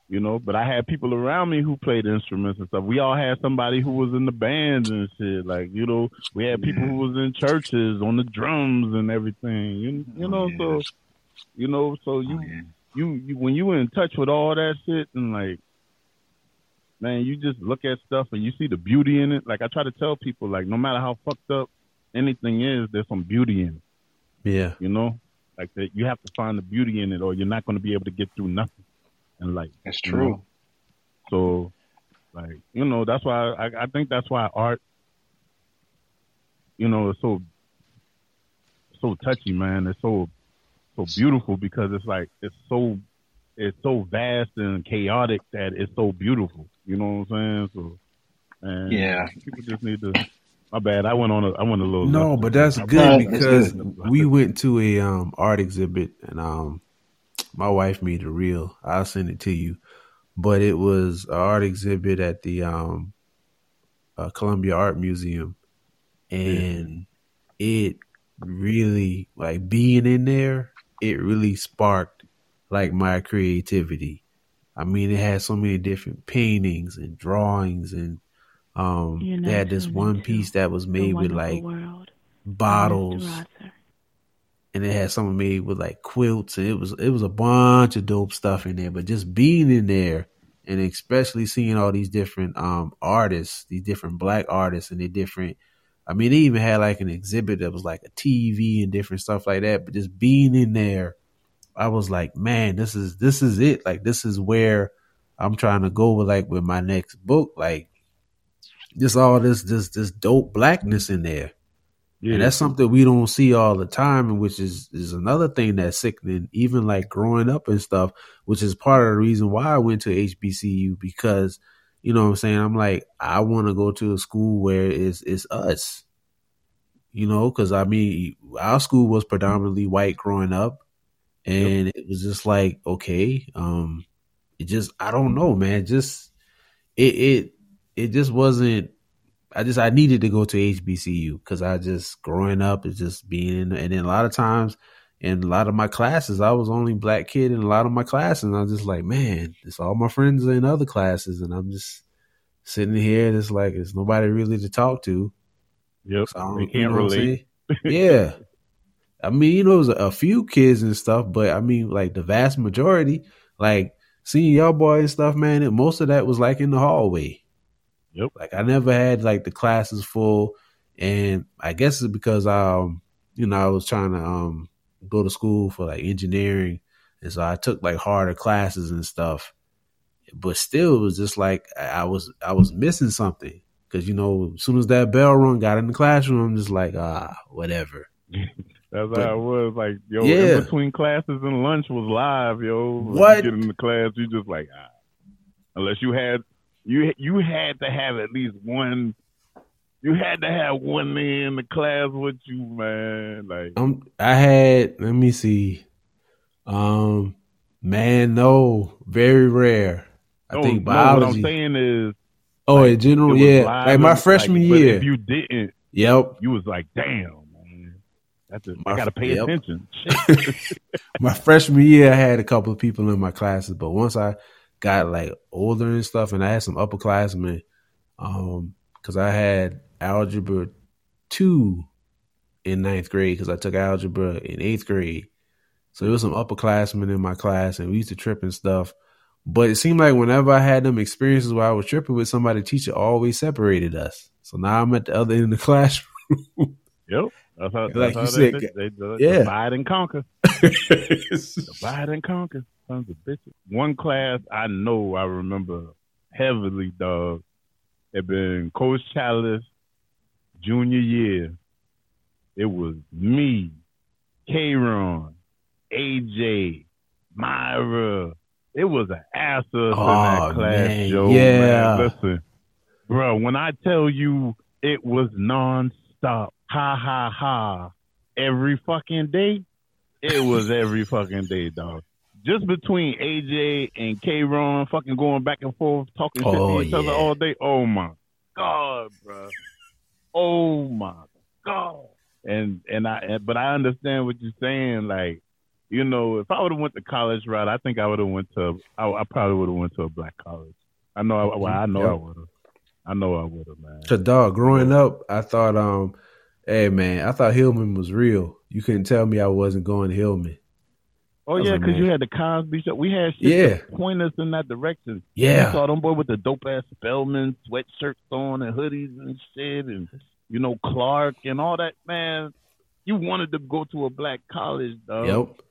you know, but I had people around me who played instruments and stuff. We all had somebody who was in the bands and shit. Like you know, we had people who mm-hmm. was in churches on the drums and everything. You you know, so oh, you know, so oh, you you, you when you were in touch with all that shit and like man, you just look at stuff and you see the beauty in it. Like I try to tell people, like no matter how fucked up anything is, there's some beauty in it. yeah, You know, like that you have to find the beauty in it, or you're not going to be able to get through nothing in life. That's you true. know? So, like you know, that's why I, I think that's why art, you know, is so so touchy, man. It's so so beautiful because it's like it's so it's so vast and chaotic that it's so beautiful. You know what I'm saying? So, and Yeah. people just need to. My bad. I went on a I went a little. No, left. but that's I- good that's because good. we went to a um art exhibit and um my wife made a reel. I'll send it to you. But it was an art exhibit at the um uh, Columbia Art Museum and it really like being in there, it really sparked like my creativity. I mean, it had so many different paintings and drawings and um they had this one piece that was made with like World. bottles. And it had some made with like quilts and it was it was a bunch of dope stuff in there. But just being in there and especially seeing all these different um artists these different black artists and they different i mean they even had like an exhibit that was like a tv and different stuff like that. But just being in there i was like man this is this is it like this is where i'm trying to go with like with my next book like just all this this this dope blackness in there Yeah. And that's something we don't see all the time, and which is is another thing that's sickening. Even like growing up and stuff, which is part of the reason why I went to HBCU because you know what I'm saying. I'm like I want to go to a school where it's it's us, you know, because I mean our school was predominantly white growing up, and it was just like okay, um, it just I don't know, man, just it it it just wasn't I just I needed to go to HBCU because I just growing up is just being in, and then a lot of times in a lot of my classes I was only black kid in a lot of my classes. And I was just like man it's all my friends in other classes. And I'm just sitting here and it's like there's nobody really to talk to. Yep. so I don't, They you can't know relate. yeah I mean you know it was a, a few kids and stuff but I mean like the vast majority like seeing y'all boy and stuff man it, most of that was like in the hallway Yep. like I never had like the classes full, and I guess it's because um you know I was trying to um go to school for like engineering, and so I took like harder classes and stuff. But still, it was just like I I was I was missing something because you know as soon as that bell rung, got in the classroom, I'm just like ah whatever. That's But- how it was. Like, yo, Yeah. in between classes and lunch was live, yo. When What? You get in the class, you just like, ah. Unless you had, you you had to have at least one. You had to have one man in the class with you, man. Like, Um, I had let me see, um, man, no, very rare. I no, think no, what I'm saying is, oh, in it general, yeah, like my freshman like, year. If you didn't, Yep, you was like, damn. That's. My- I gotta pay yep. attention. My freshman year, I had a couple of people in my classes, but once I got like older and stuff, and I had some upperclassmen, um, because I had algebra two in ninth grade because I took algebra in eighth grade, so there was some upperclassmen in my class, and we used to trip and stuff. But it seemed like whenever I had them experiences where I was tripping with somebody, the teacher always separated us. So now I'm at the other end of the classroom. yep. That's how, that's Like how you they, said, they, they, yeah. divide and conquer. Divide and conquer, sons of bitches. One class I know I remember heavily, dog. Had been Coach Chalice junior year. It was me, K-Ron, AJ, Myra. It was an ass us in Oh, that class, man, Joe. yeah. Man, listen, bro. When I tell you it was non-stop, ha ha ha, every fucking day. It was every fucking day, dog. Just between AJ and K Ron fucking going back and forth, talking Oh, to each other all day. Oh my God, bro. Oh my God. And and I and- but I understand what you're saying. Like, you know, if I would have went to college route, I think I would have went to I, I probably would have went to a black college. I know I well, I know I would have. I know I would have, man. Cause dog, growing up, I thought, um, hey man, I thought Hillman was real. You couldn't tell me I wasn't going to Hillman. Oh yeah, like, because you had the Cosby show. We had shit Yeah. point us in that direction. Yeah. You saw them boy with the dope ass Spelman sweatshirts on and hoodies and shit, and you know Clark and all that. Man, you wanted to go to a black college, dog. Yep.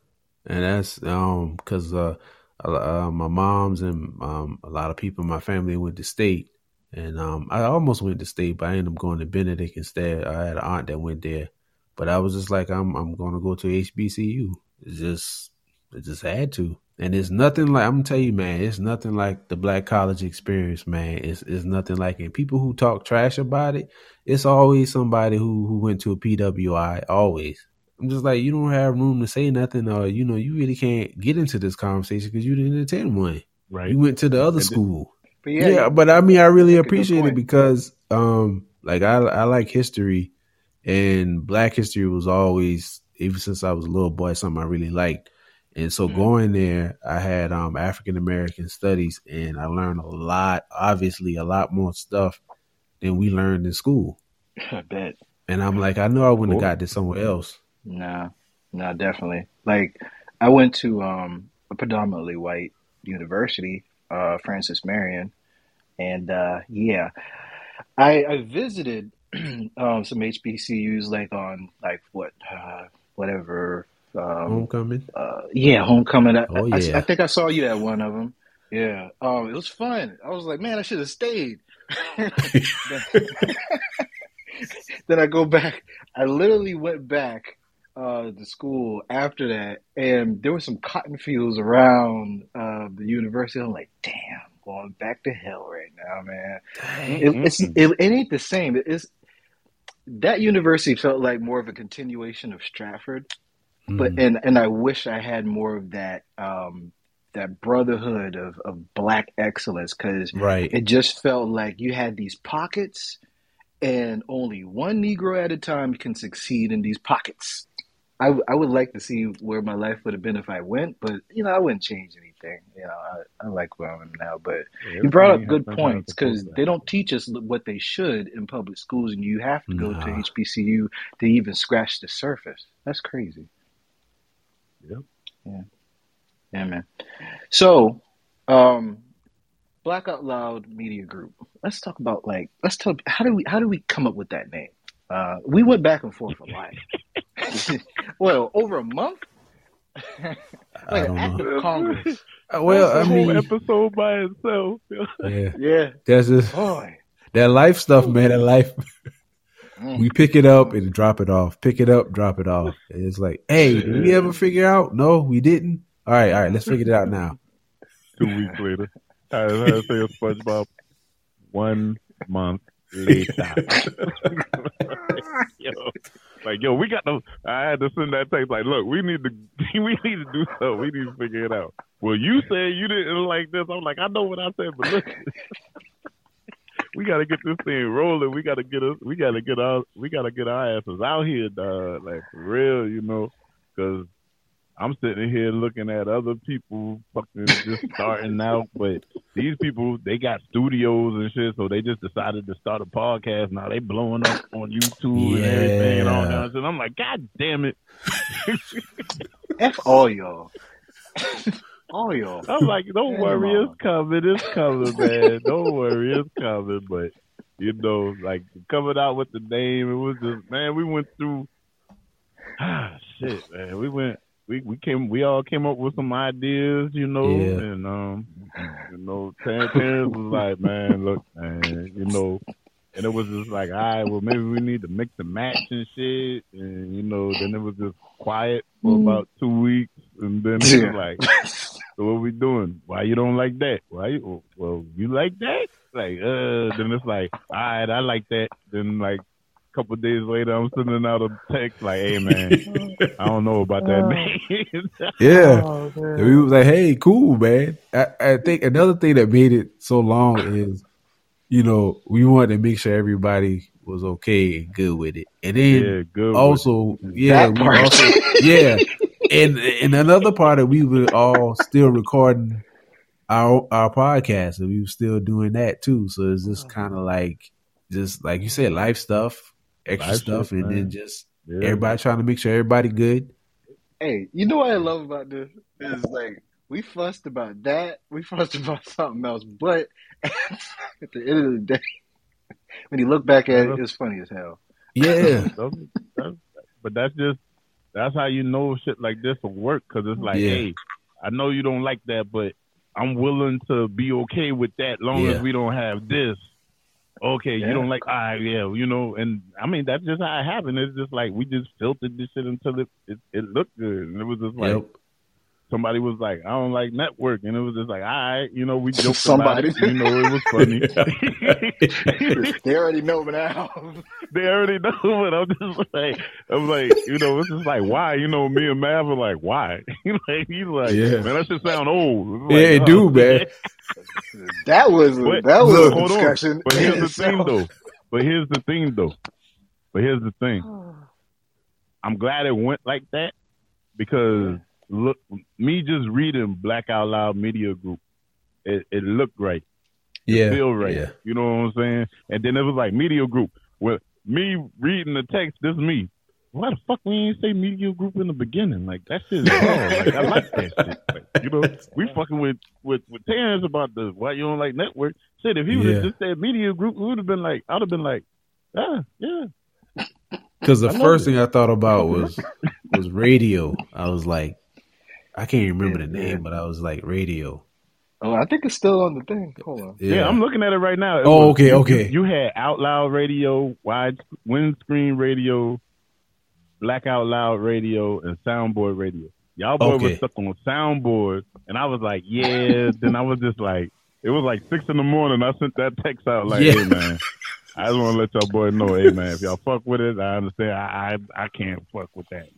And that's um because uh, uh, my mom's and um a lot of people in my family went to state, and um I almost went to state, but I ended up going to Benedict instead. I had an aunt that went there, but I was just like, I'm I'm going to go to HBCU. It's just it just had to. And it's nothing like I'm gonna tell you, man. It's nothing like the black college experience, man. It's it's nothing like it. People who talk trash about it, it's always somebody who who went to a PWI. Always. I'm just like, you don't have room to say nothing, or you know, you really can't get into this conversation because you didn't attend one. Right. You went to the other And school. But Yeah, yeah, but I mean, I really Make a good appreciate it because, um, like I I like history, and Black history was always even since I was a little boy something I really liked. And so Mhm. going there, I had um African American studies, and I learned a lot. Obviously, a lot more stuff than we learned in school. I bet. And I'm like, I know I wouldn't Cool. have got this somewhere else. No, no, definitely. Like I went to um, a predominantly white university, uh, Francis Marion, and uh, yeah, I, I visited um, some HBCUs like on like what uh, whatever. Um, Homecoming. uh, yeah, homecoming. I, Oh, I- I, think I saw you at one of them. Yeah, um, it was fun. I was like, man, I should have stayed. then I go back. I literally went back uh, to school after that, and there were some cotton fields around uh, the university. I'm like, damn, going back to hell right now, man. It, it's it, it ain't the same. It's that university felt like more of a continuation of Stratford, but Mm. and and I wish I had more of that um, that brotherhood of of black excellence because right. it just felt like you had these pockets, and only one Negro at a time can succeed in these pockets. I, w- I would like to see where my life would have been if I went, but you know I wouldn't change anything. You know I, I like where I'm now, but you brought up good points because they don't teach us what they should in public schools, and you have to go to HBCU to even scratch the surface. That's crazy. Yep. Yeah. Yeah, man. So, um, Black Out Loud Media Group. Let's talk about like let's talk. How do we how do we come up with that name? Uh, we went back and forth a lot. well, over a month. I like don't an act know. of Congress. Uh, Well, That's I a whole mean, episode by itself. yeah, Yeah, that's just boy. that life stuff, man. That life. Mm. We pick it up and drop it off. Pick it up, drop it off. And it's like, hey, did we ever figure out? No, we didn't. All right, all right. Let's figure it out now. Two weeks later, I was to say a SpongeBob. One month like yo, we got no. I had to send that text like, look, we need to, we need to do something. We need to figure it out. Well, you said you didn't like this. I'm like, I know what I said, but look, we got to get this thing rolling. We got to get us. We got to get our. We got to get our asses out here, dog. Like for real, you know, because. I'm sitting here looking at other people fucking just starting out, but these people they got studios and shit, so they just decided to start a podcast. Now they blowing up on YouTube and everything and all that. And I'm like, God damn it! F all y'all. all y'all. I'm like, don't Damn. worry, it's coming, it's coming, man. Don't worry, it's coming. But you know, like coming out with the name, it was just man, we went through. Ah, shit, man. We went. We, we came we all came up with some ideas, you know, Yeah. and um you know, Terrance, Terrance was like, Man, look, man, you know and it was just like, all right, well maybe we need to mix and match and shit and you know, then it was just quiet for about two weeks and then it was like so what we doing? Why you don't like that? Why you well you like that? Like uh then it's like, all right, I like that. Then like a couple of days later I'm sending out a text like, Hey man, I don't know about that name. Yeah. Oh, we was like, hey, cool, man. I, I think another thing that made it so long is, you know, we wanted to make sure everybody was okay and good with it. And then yeah, good. also, yeah, we also, yeah. And and another part that we were all still recording our our podcast, and we were still doing that too. So it's just kind of like, just like you said, life stuff, extra Life stuff, shit, and man. then just Yeah. everybody trying to make sure everybody good. Hey, you know what I love about this? Is like we fussed about that, we fussed about something else, but at the end of the day, when you look back at it, it's funny as hell. Yeah, but that's just that's how you know shit like this will work because it's like, Yeah. hey, I know you don't like that, but I'm willing to be okay with that long Yeah. as we don't have this. Okay, Yeah. you don't like, ah, yeah, you know, and I mean that's just how it happened. It's just like we just filtered this shit until it it, it looked good, and it was just like yep. Somebody was like, I don't like network, and it was just like, all right, you know, we joked Somebody. about it, you know, it was funny. they already know now. they already know, but I'm just like, I'm like, you know, it's just like, why? You know, me and Mav are like, why? like, he's like, Yeah. man, that should sound old. It's Yeah, like, it oh, do, man. that was But- that was look, a hold on. discussion. But here's the thing, though. But here's the thing, though. But here's the thing. I'm glad it went like that because look, me just reading Black Out Loud Media Group, it, it looked right. Yeah, feel right. Yeah. You know what I'm saying? And then it was like media group. Well, me reading the text, this is me. Why the fuck we ain't say media group in the beginning? Like that shit is wrong. like I like that shit. Like, you know, we fucking with with with Terrance about the why you don't like network. Shit, if he would have Yeah. just said media group, we would have been like, I'd have been like, ah, yeah. Because the I first thing I thought about was was radio. I was like, I can't remember Yeah, the name, yeah. but I was like radio. Oh, I think it's still on the thing. Hold on. Yeah, I'm looking at it right now. It Oh, was- okay, you- okay. You, you had Out Loud Radio, wide windscreen radio, Blackout Loud Radio and Soundboard Radio. Y'all boy Okay. was stuck on Soundboard, and I was like, yeah. then I was just like, it was like six in the morning. I sent that text out like, Yeah. hey man, I just want to let y'all boy know, hey man, if y'all fuck with it, I understand. I I, I can't fuck with that.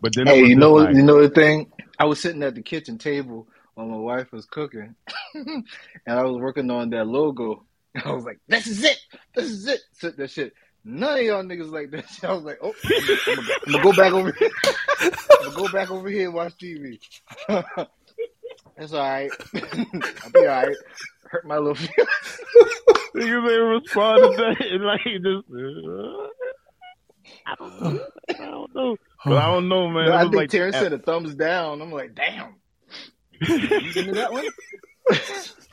But then Hey, you know, like, you know the thing. I was sitting at the kitchen table while my wife was cooking, and I was working on that logo. I was like, "This is it. This is it." Sit that shit. None of y'all niggas like that shit. I was like, "Oh, I'm, gonna, I'm gonna go back over here. I'm gonna go back over here and watch TV." That's all right. I'll be all right. Hurt my little feelings. niggas ain't respond to that, and like just. Uh, I don't know. I don't know. But I don't know, man. It I think like, Terrance said a thumbs down. I'm like, "Damn." You into that one?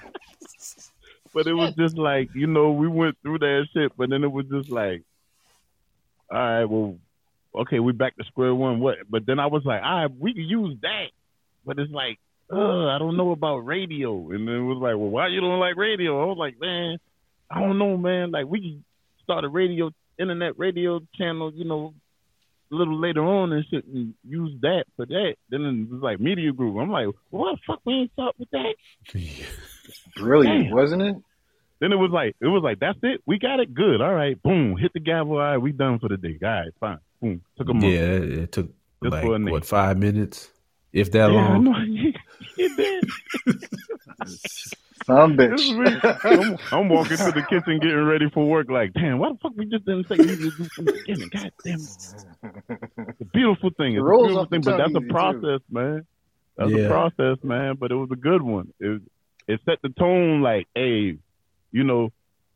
But it was just like, you know, we went through that shit, but then it was just like, all right, well, okay, we back to square one. What? But then I was like, all right, we can use that. But it's like, uh, I don't know about radio. And then it was like, well, why you don't like radio? I was like, man, I don't know, man. Like we can start a radio, internet radio channel, you know, a little later on and shit, and use that for that. Then it was like media group. I'm like, what the fuck? We ain't start with that. Brilliant, Damn. wasn't it? Then it was like it was like that's it. We got it good. All right, boom, hit the gavel. All right, we done for the day. All right, fine. Boom, took a month. Yeah, it, it took Just like for name. what five minutes, if that Yeah, I long. know. it did. Some This bitch. I'm, I'm walking to the kitchen getting ready for work. Like, damn, why the fuck we just didn't say we need to do from the beginning? God damn it. It's a beautiful thing. It's It a beautiful off thing, but that's a easy, too. process, man. That's Yeah. a process, man. But it was a good one. It it set the tone. Like, hey, you know,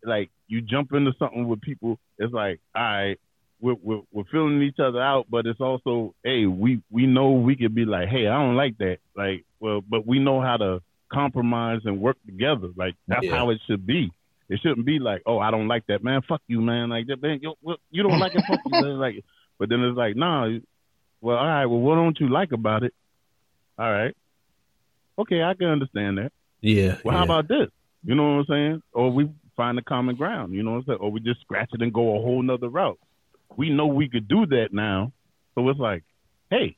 like you jump into something with people. It's like, all right, we're we're, we're feeling each other out, but it's also, hey, we we know we could be like, hey, I don't like that. Like, well, but we know how to compromise and work together. Like that's Yeah. how it should be. It shouldn't be like, oh, I don't like that, man. Fuck you, man. Like that, man. You, you don't like it, fuck you, man. Like, but then it's like, nah. Well, all right. Well, what don't you like about it? All right. Okay, I can understand that. Yeah. Well, yeah. how about this? You know what I'm saying? Or we find a common ground. You know what I'm saying? Or we just scratch it and go a whole nother route. We know we could do that now. So it's like, hey,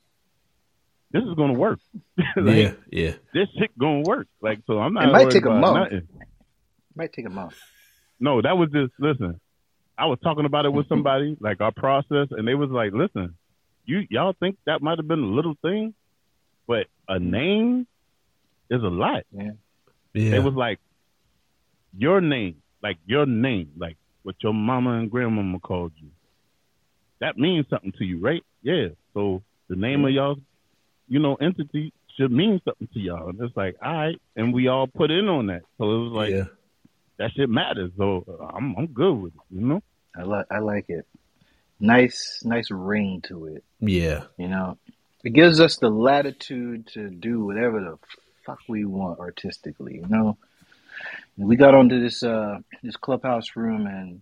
this is gonna work. like, yeah, yeah. This shit gonna work. Like, so I'm not. It might take a month. nothing. Might take a month. No, that was just listen. I was talking about it with somebody, like our process, and they was like, "Listen, you y'all think that might have been a little thing, but a mm-hmm. name is a lot." Yeah. It was like your name, like your name, like what your mama and grandmama called you. That means something to you, right? Yeah. So the name of y'all, you know, entity should mean something to y'all. And it's like, all right, and we all put in on that. So it was like yeah. that shit matters. So uh, I'm I'm good with it, you know. I like I like it. Nice, nice ring to it. Yeah. You know, it gives us the latitude to do whatever the fuck we want artistically. You know, we got onto this uh this clubhouse room and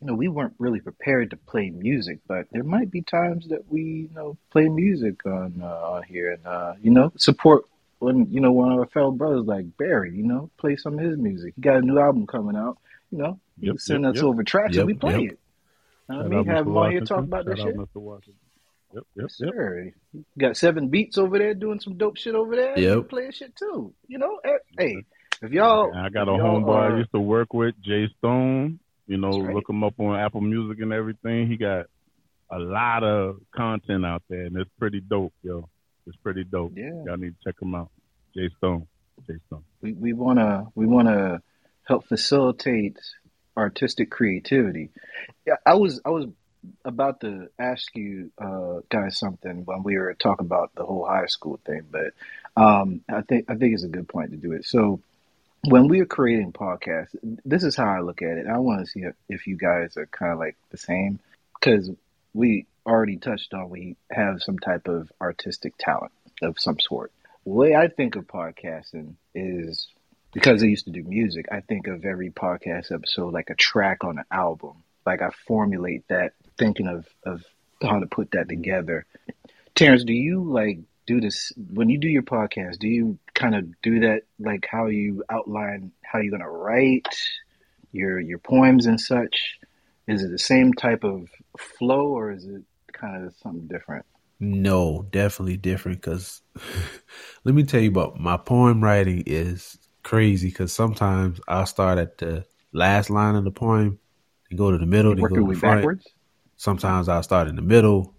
you know we weren't really prepared to play music, but there might be times that we you know play music on uh, on here and uh, you know support when you know one of our fellow brothers like Barry. You know, play some of his music. He got a new album coming out. You know, Yep, send yep, us yep. over tracks Yep, and we play it. You know what I mean, out have him on here talk about this shit. out Mr. Washington. Yep, yep, Yes, sir. You got seven beats over there doing some dope shit over there. Yep. Playing shit too. You know, eh, hey, if y'all, I got a homeboy I used to work with, Jay Stone. You know, right. look him up on Apple Music and everything. He got a lot of content out there, and it's pretty dope, yo. It's pretty dope. Yeah. Y'all need to check him out. Jay Stone. Jay Stone. we we wanna we wanna help facilitate artistic creativity. Yeah, I was I was about to ask you uh, guys something when we were talking about the whole high school thing, but um, I think I think it's a good point to do it. So when we are creating podcasts, this is how I look at it. I want to see if, you guys are kind of like the same because we already touched on we have some type of artistic talent of some sort. The way I think of podcasting is because I used to do music, I think of every podcast episode like a track on an album. Like I formulate that thinking of, of how to put that together. Terrance, do you like do this when you do your podcast, do you kind of do that like how you outline how you're gonna write your your poems and such? Is it the same type of flow or is it kind of something different? No, definitely different. Because let me tell you about my poem writing is crazy. Because sometimes I'll start at the last line of the poem and go to the middle, Work go to the front. backwards. Sometimes I'll start in the middle.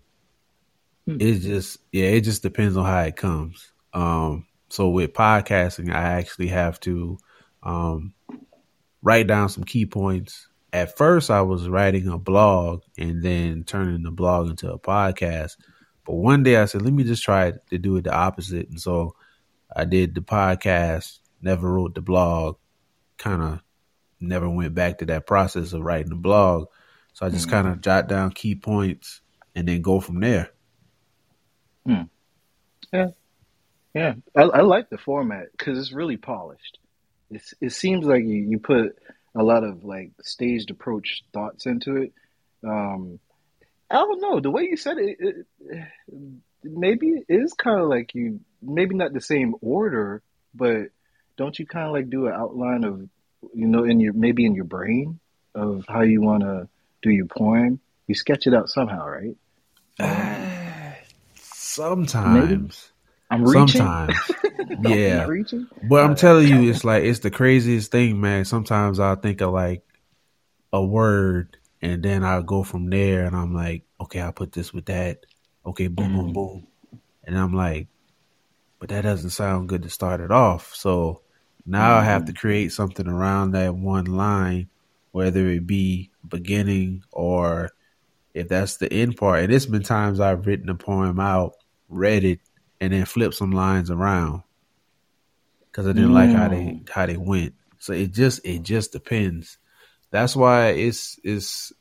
Hmm. It just yeah, it just depends on how it comes. Um, so with podcasting, I actually have to um, write down some key points. At first, I was writing a blog and then turning the blog into a podcast. But one day I said, let me just try to do it the opposite. And so I did the podcast, never wrote the blog, kind of never went back to that process of writing the blog. So I just Mhm. kind of jot down key points and then go from there. Yeah, yeah. I, I like the format because it's really polished. It's, it seems like you, you put a lot of like staged approach thoughts into it. Um, I don't know the way you said it. it, it maybe it is kind of like you, maybe not the same order, but don't you kind of like do an outline of you know in your maybe in your brain of how you want to do your poem? You sketch it out somehow, right? Sometimes. I'm reaching. Sometimes. yeah. I'm reaching. But I'm telling you, it's like it's the craziest thing, man. Sometimes I'll think of like a word and then I'll go from there and I'm like, okay, I'll put this with that. Okay, boom, boom, mm-hmm. boom. And I'm like, but that doesn't sound good to start it off. So now I have to mm-hmm. create something around that one line, whether it be beginning or if that's the end part. And it's been times I've written a poem out, read it, and then flip some lines around because I didn't like how they how they went. So it just it just depends. That's why it's it's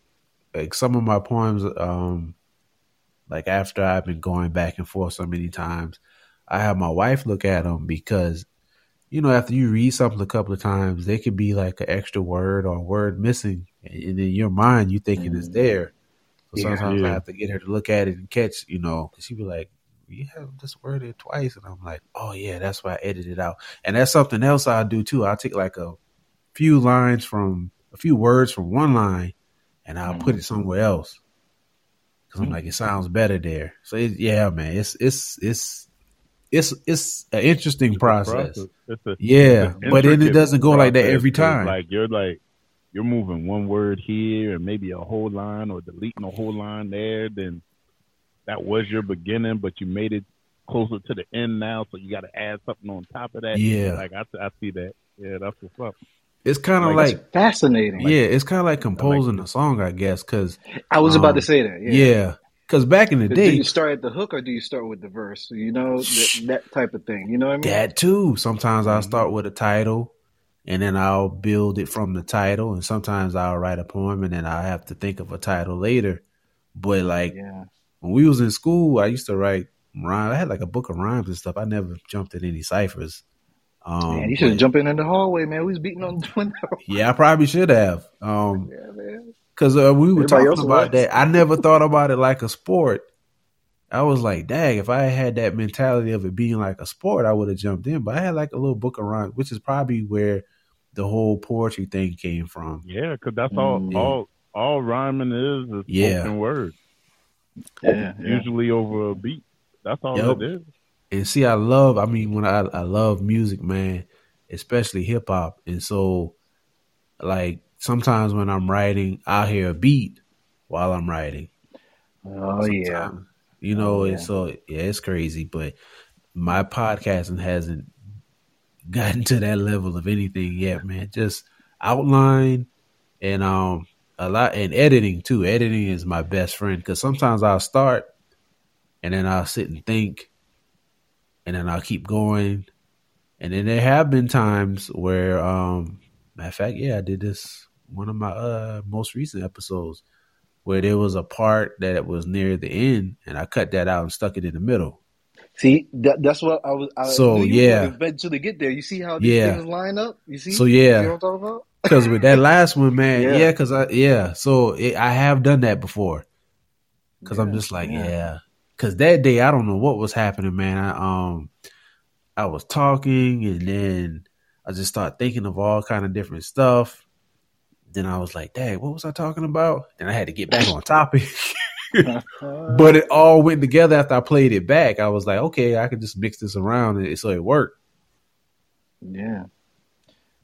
like some of my poems. Um, like after I've been going back and forth so many times, I have my wife look at them because you know after you read something a couple of times, there could be like an extra word or a word missing, and in your mind you thinking it's there. So Yeah. sometimes I have to get her to look at it and catch, you know, because she be like, "You have this word here twice," and I'm like, "Oh yeah, that's why I edited it out." And that's something else I do too. I'll take like a few lines from a few words from one line, and I'll put mm-hmm. it somewhere else because I'm mm. like, it sounds better there. So it, yeah, man, it's it's it's it's it's an interesting It's process. It's a, Yeah, but then it doesn't go like that every time. Like you're like you're moving one word here and maybe a whole line or deleting a whole line there. Then that was your beginning, but you made it closer to the end now, so you got to add something on top of that. Yeah. like I, I see that. Yeah, that's what's up. It's kind of Like, like, Fascinating. yeah, it's kind of like composing a song, I guess, because I was about Um, to say that. Yeah. yeah, because back in the Do day, you start at the hook or do you start with the verse? You know that, that type of thing. You know what I mean? That too. Sometimes I'll Mm-hmm. start with a title and then I'll build it from the title. And sometimes I'll write a poem and then I'll have to think of a title later. But like Yeah. When we was in school, I used to write rhymes. I had like a book of rhymes and stuff. I never jumped in any ciphers. Um, Man, you should have jumped in in the hallway, man. We was beating on the window. Yeah, I probably should have. Um, Yeah, man. Cause uh, we were Everybody talking about was. that. I never thought about it like a sport. I was like, dang, if I had that mentality of it being like a sport, I would have jumped in. But I had like a little book of rhymes, which is probably where the whole poetry thing came from. Yeah, because that's all Mm. all all rhyming is is Yeah. spoken word, Yeah, yeah. usually over a beat. That's all Yep. it is. And see, I love, I mean, when I, I love music, man, especially hip hop. And so, like, sometimes when I'm writing, I'll hear a beat while I'm writing. Oh yeah. You know, Oh, and so yeah, it's crazy, but my podcasting hasn't gotten to that level of anything yet, man. Just outline and um a lot and editing too. Editing is my best friend because sometimes I'll start and then I'll sit and think and then I'll keep going. And then there have been times where um matter of fact, yeah, I did this one of my uh most recent episodes where there was a part that was near the end and I cut that out and stuck it in the middle. See, that, that's what I was. I So, yeah. eventually get there. You see how these Yeah. things line up? You see? So, yeah. You know what I'm talking about? Cause with that last one, man, Yeah. yeah, cause I, yeah, so it, I have done that before. Cause I'm just like, yeah. yeah. Cause that day, I don't know what was happening, man. I, um, I was talking and then I just started thinking of all kind of different stuff. Then I was like, dang, what was I talking about? Then I had to get back on topic. but it all went together after I played it back. I was like, okay, I could just mix this around, and so it worked. Yeah.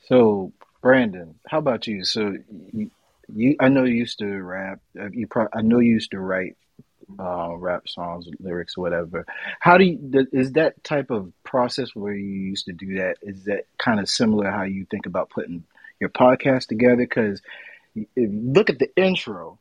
So, Brandon, how about you? So, you, you I know you used to rap. uh, You pro- I know you used to write uh, rap songs, lyrics, whatever. How do you, is that type of process where you used to do that? Is that kind of similar how you think about putting your podcast together? Because if you look at the intro,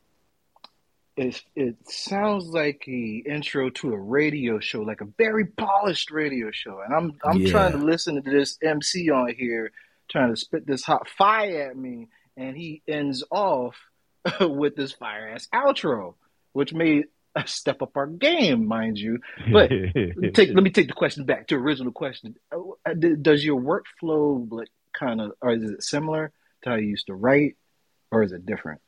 it it sounds like the intro to a radio show, like a very polished radio show. And I'm I'm Yeah. trying to listen to this MC on here trying to spit this hot fire at me, and he ends off with this fire ass outro, which made us step up our game, mind you. But take let me take the question back to original question. Uh, Does your workflow like kind of, or is it similar to how you used to write, or is it different?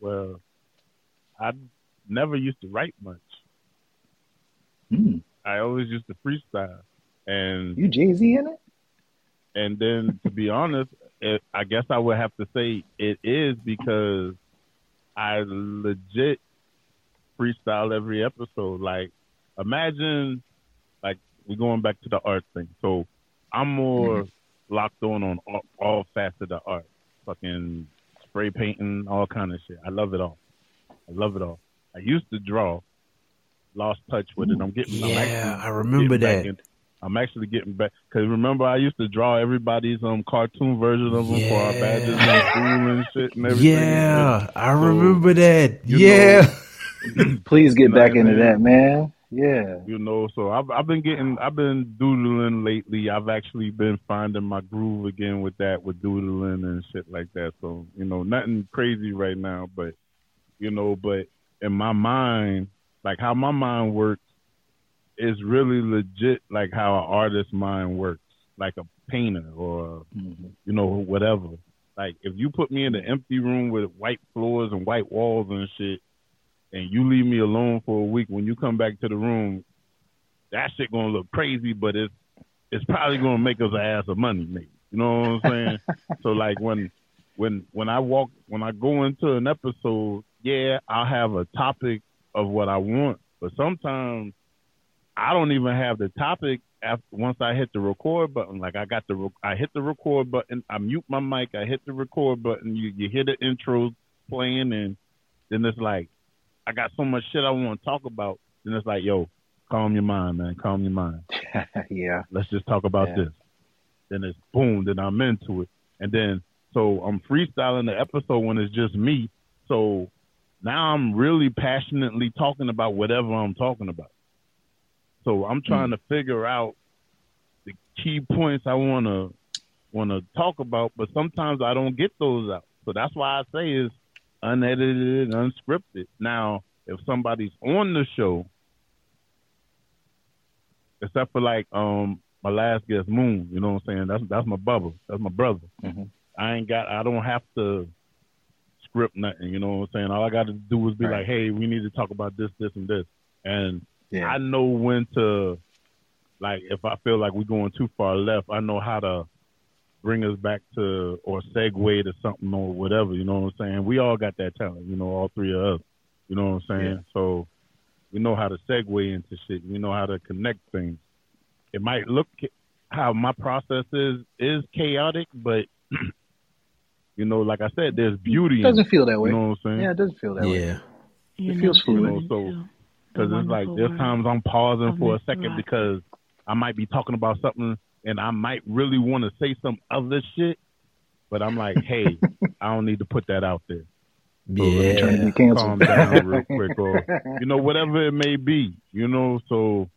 well, I never used to write much. Hmm. I always used to freestyle, and You Jay Z in it? And then to be honest, it, I guess I would have to say it is because I legit freestyle every episode. Like, imagine, like we're going back to the art thing. So I'm more mm-hmm. locked on on all, all facets of the art, fucking spray painting, all kind of shit. I love it all. I love it all. I used to draw, lost touch with it. I'm getting. I'm Yeah, actually I remember that. in- I'm actually getting back because remember I used to draw everybody's um cartoon version of them for our badges in school and shit and everything. Yeah, I remember that. you Yeah. Please get back into that, man. Yeah. You know, so I've I've been getting I've been doodling lately. I've actually been finding my groove again with that, with doodling and shit like that. So you know, nothing crazy right now, but you know, but in my mind, like how my mind works, is really legit like how an artist's mind works, like a painter or Mhm. you know whatever. Like if you put me in an empty room with white floors and white walls and shit, and you leave me alone for a week, when you come back to the room, that shit gonna look crazy, but it's it's probably gonna make us an ass of money, maybe. You know what I'm saying? so like when when when I walk when I go into an episode, yeah, I'll have a topic of what I want, but sometimes I don't even have the topic after once I hit the record button. Like I got the re- I hit the record button, I mute my mic, I hit the record button, you you hear the intro playing, and then it's like I got so much shit I want to talk about. Then it's like, yo, calm your mind, man, calm your mind. yeah. Let's just talk about Yeah. this. Then it's boom, then I'm into it, and then so I'm freestyling the episode when it's just me. So now I'm really passionately talking about whatever I'm talking about. So I'm trying to figure out the key points I want to want to talk about, but sometimes I don't get those out. So that's why I say it's unedited, and unscripted. Now, if somebody's on the show, except for like um my last guest, Moon, you know what I'm saying? That's that's my bubble. That's my brother. Mhm. I ain't got. I don't have to script nothing. You know what I'm saying? All I got to do is be Right. like, hey, we need to talk about this, this, and this, and Yeah. I know when to, like, if I feel like we're going too far left, I know how to bring us back to or segue to something or whatever. You know what I'm saying? We all got that talent. You know, all three of us. You know what I'm saying? Yeah. So we know how to segue into shit. We know how to connect things. It might look how my process is is chaotic, but you know, like I said, there's beauty. It doesn't it. feel that way. You know what I'm saying? Yeah, it doesn't feel that way. Yeah. It feels know, fluid. You know, so- too, Because it's like there's times I'm pausing of for a second Rock. because I might be talking about something and I might really want to say some other shit, but I'm like, hey, I don't need to put that out there. So Yeah. Trying to be calm down real quick, or you know, whatever it may be, you know. So,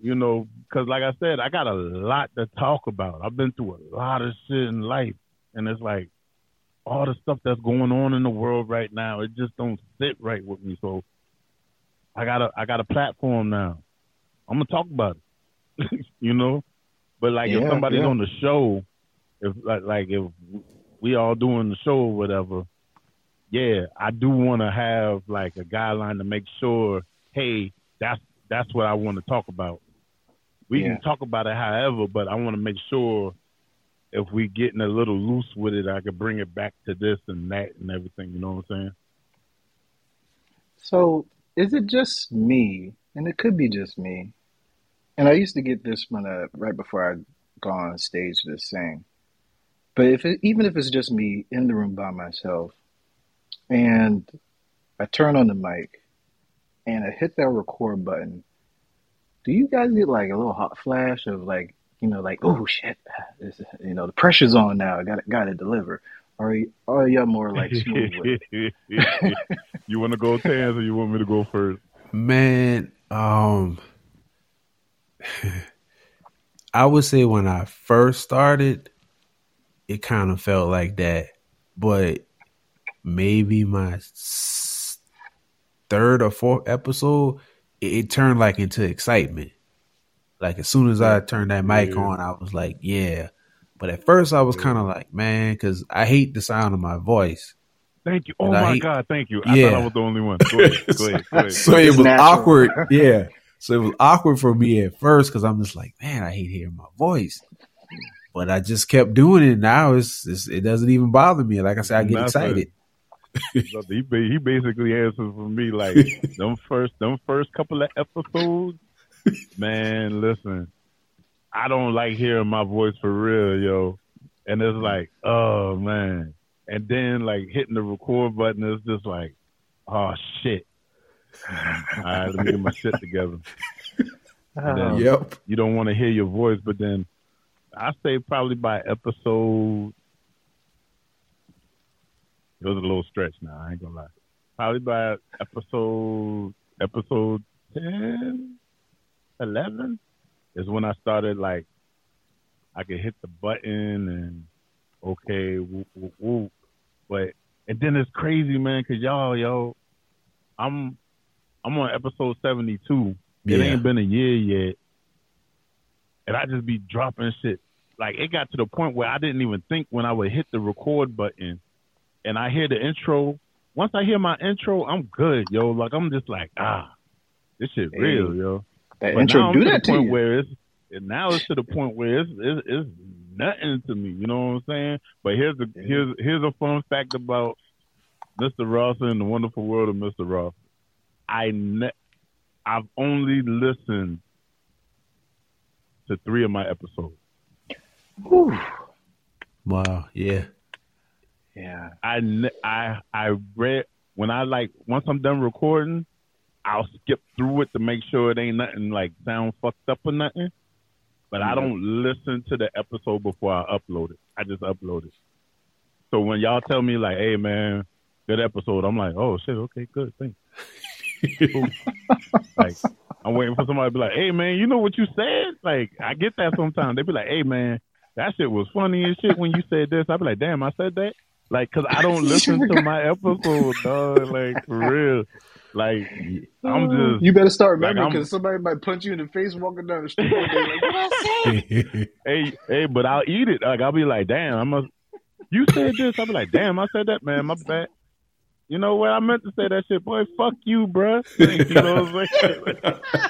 you know, because like I said, I got a lot to talk about. I've been through a lot of shit in life, and it's like all the stuff that's going on in the world right now. It just don't sit right with me. So, I got a I got a platform now. I'm gonna talk about it, you know. But like if somebody's yeah. on the show, if like like if we all doing the show or whatever, yeah, I do want to have like a guideline to make sure, hey, that's that's what I want to talk about. We Yeah. can talk about it however, but I want to make sure if we getting a little loose with it, I could bring it back to this and that and everything. You know what I'm saying? So is it just me? And it could be just me. And I used to get this when uh, I, right before I go on stage to sing. But if it, even if it's just me in the room by myself, and I turn on the mic and I hit that record button, do you guys get like a little hot flash of like, you know, like, oh shit, you know, the pressure's on now. I got got to deliver. Or are y'all more like smooth with you want to go Tans or you want me to go first? Man, um, I would say when I first started, it kind of felt like that, but maybe my third or fourth episode, it, it turned like into excitement. Like as soon as I turned that mic Yeah. on, I was like, yeah. But at first, I was kind of like, man, because I hate the sound of my voice. Thank you. Oh And my hate- God, thank you. I Yeah. thought I was the only one. Go ahead. Go ahead. Go ahead. So it was natural. awkward. Yeah. So it was awkward for me at first because I'm just like, man, I hate hearing my voice. But I just kept doing it. Now it's, it's it doesn't even bother me. Like I said, I get Nothing. excited. he he basically answers for me like them first them first couple of episodes. Man, listen, I don't like hearing my voice for real, yo. And it's like, oh man. And then like hitting the record button is just like, oh shit. All right, let me get my shit together. And then Yep. you don't want to hear your voice, but then I say probably by episode. It was a little stretch now. I ain't gonna lie. Probably by episode episode 10, 11 is when I started like I could hit the button and okay, whoop, whoop, whoop. but and then it's crazy, man, cause y'all, yo, I'm I'm on episode seventy two. It Yeah. ain't been a year yet, and I just be dropping shit. Like it got to the point where I didn't even think when I would hit the record button, and I hear the intro. Once I hear my intro, I'm good, yo. Like I'm just like, ah, this shit Hey, real, yo. That But intro now I'm do to that the to point you. where it's and now it's to the point where it's, it's it's nothing to me. You know what I'm saying? But here's the here's here's a fun fact about Mr. Ross and the Wonderful World of Mr. Ross. I ne- I've only listened to three of my episodes. Whew. Wow. Yeah. Yeah. I ne- I I read when I like once I'm done recording, I'll skip through it to make sure it ain't nothing like sound fucked up or nothing. But I don't listen to the episode before I upload it. I just upload it. So when y'all tell me like, "Hey man, good episode," I'm like, "Oh shit, okay, good, thanks." Like I'm waiting for somebody to be like, "Hey man, you know what you said?" Like I get that sometimes. They be like, "Hey man, that shit was funny and shit when you said this." I be like, "Damn, I said that." Like, cause I don't listen to my episode, dog. Like for real. Like I'm uh, just You better start remembering I'm- because somebody might punch you in the face walking down the street. like, what I say? hey, hey, but I'll eat it. Like I'll be like, damn, I'm a. You said this. I'll be like, damn, I said that, man. My bad. You know what? I meant to say that shit, boy. Fuck you, bruh. You know what I'm saying?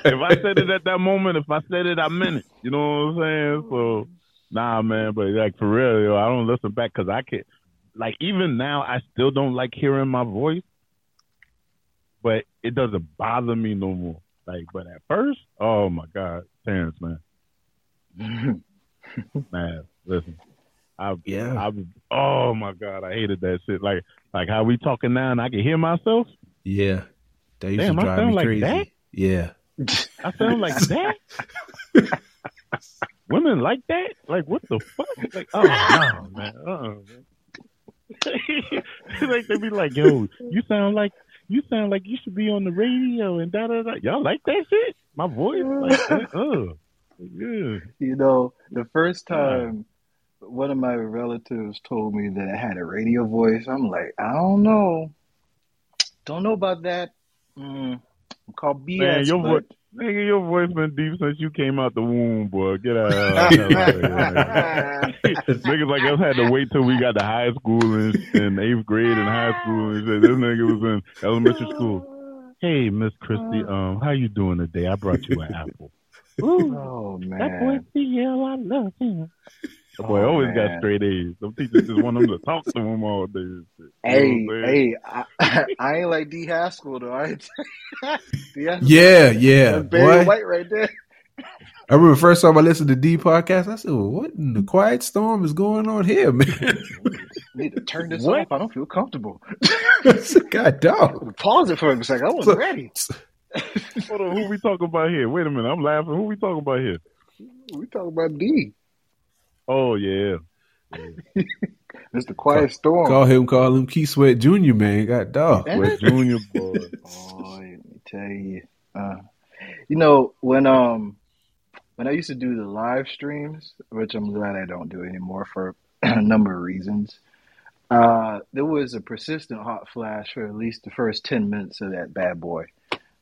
if I said it at that moment, if I said it, I meant it. You know what I'm saying? So, nah, man. But like for real, yo, I don't listen back because I can't. Like even now, I still don't like hearing my voice, but it doesn't bother me no more. Like, but at first, oh my god, Terrance, man, man, listen, I, Yeah. I, was- oh my god, I hated that shit. Like, like how we talking now, and I can hear myself. Yeah. That used Damn, to I drive sound me like crazy. that? Yeah. I sound like that. Women like that? Like what the fuck? Like oh no, man. Uh-uh, man. Like they be like, yo, you sound like you sound like you should be on the radio and da da da. Y'all like that shit? My voice? Like, uh, yeah. You know, the first time one of my relatives told me that I had a radio voice, I'm like, I don't know. Don't know about that. Mm, I'm called BS. Man, your but- voice, nigga, your voice been deep since you came out the womb, boy. Get out. of here. Niggas like us had to wait till we got to high school and, and eighth grade and high school and shit. This nigga was in elementary school. Hey, Miss Christie, um, how you doing today? I brought you an apple. Ooh, Oh that boy man, CL, I love him. The boy Oh, always man. got straight A's. Some teachers just want them to talk to him all day. and shit. You Hey, know I'm hey, I, I ain't like D Haskell though. I ain't D Haskell, Yeah, yeah. Barry Boy, White right there. I remember the first time I listened to D podcast, I said, well, "What in the quiet storm is going on here, man?" need to turn this What? off. I don't feel comfortable. I said, God dog. Pause it for a second. I wasn't So- ready. Hold on, who we talking about here? Wait a minute, I'm laughing. Who we talking about here? We talking about D. Oh yeah, It's the quiet storm. Call him, call him Keith Sweat Junior, man. God dog. Man. West Junior boy. Boy, let me tell you. Uh, you know when um when I used to do the live streams, which I'm glad I don't do anymore for a number of reasons. Uh, there was a persistent hot flash for at least the first ten minutes of that bad boy.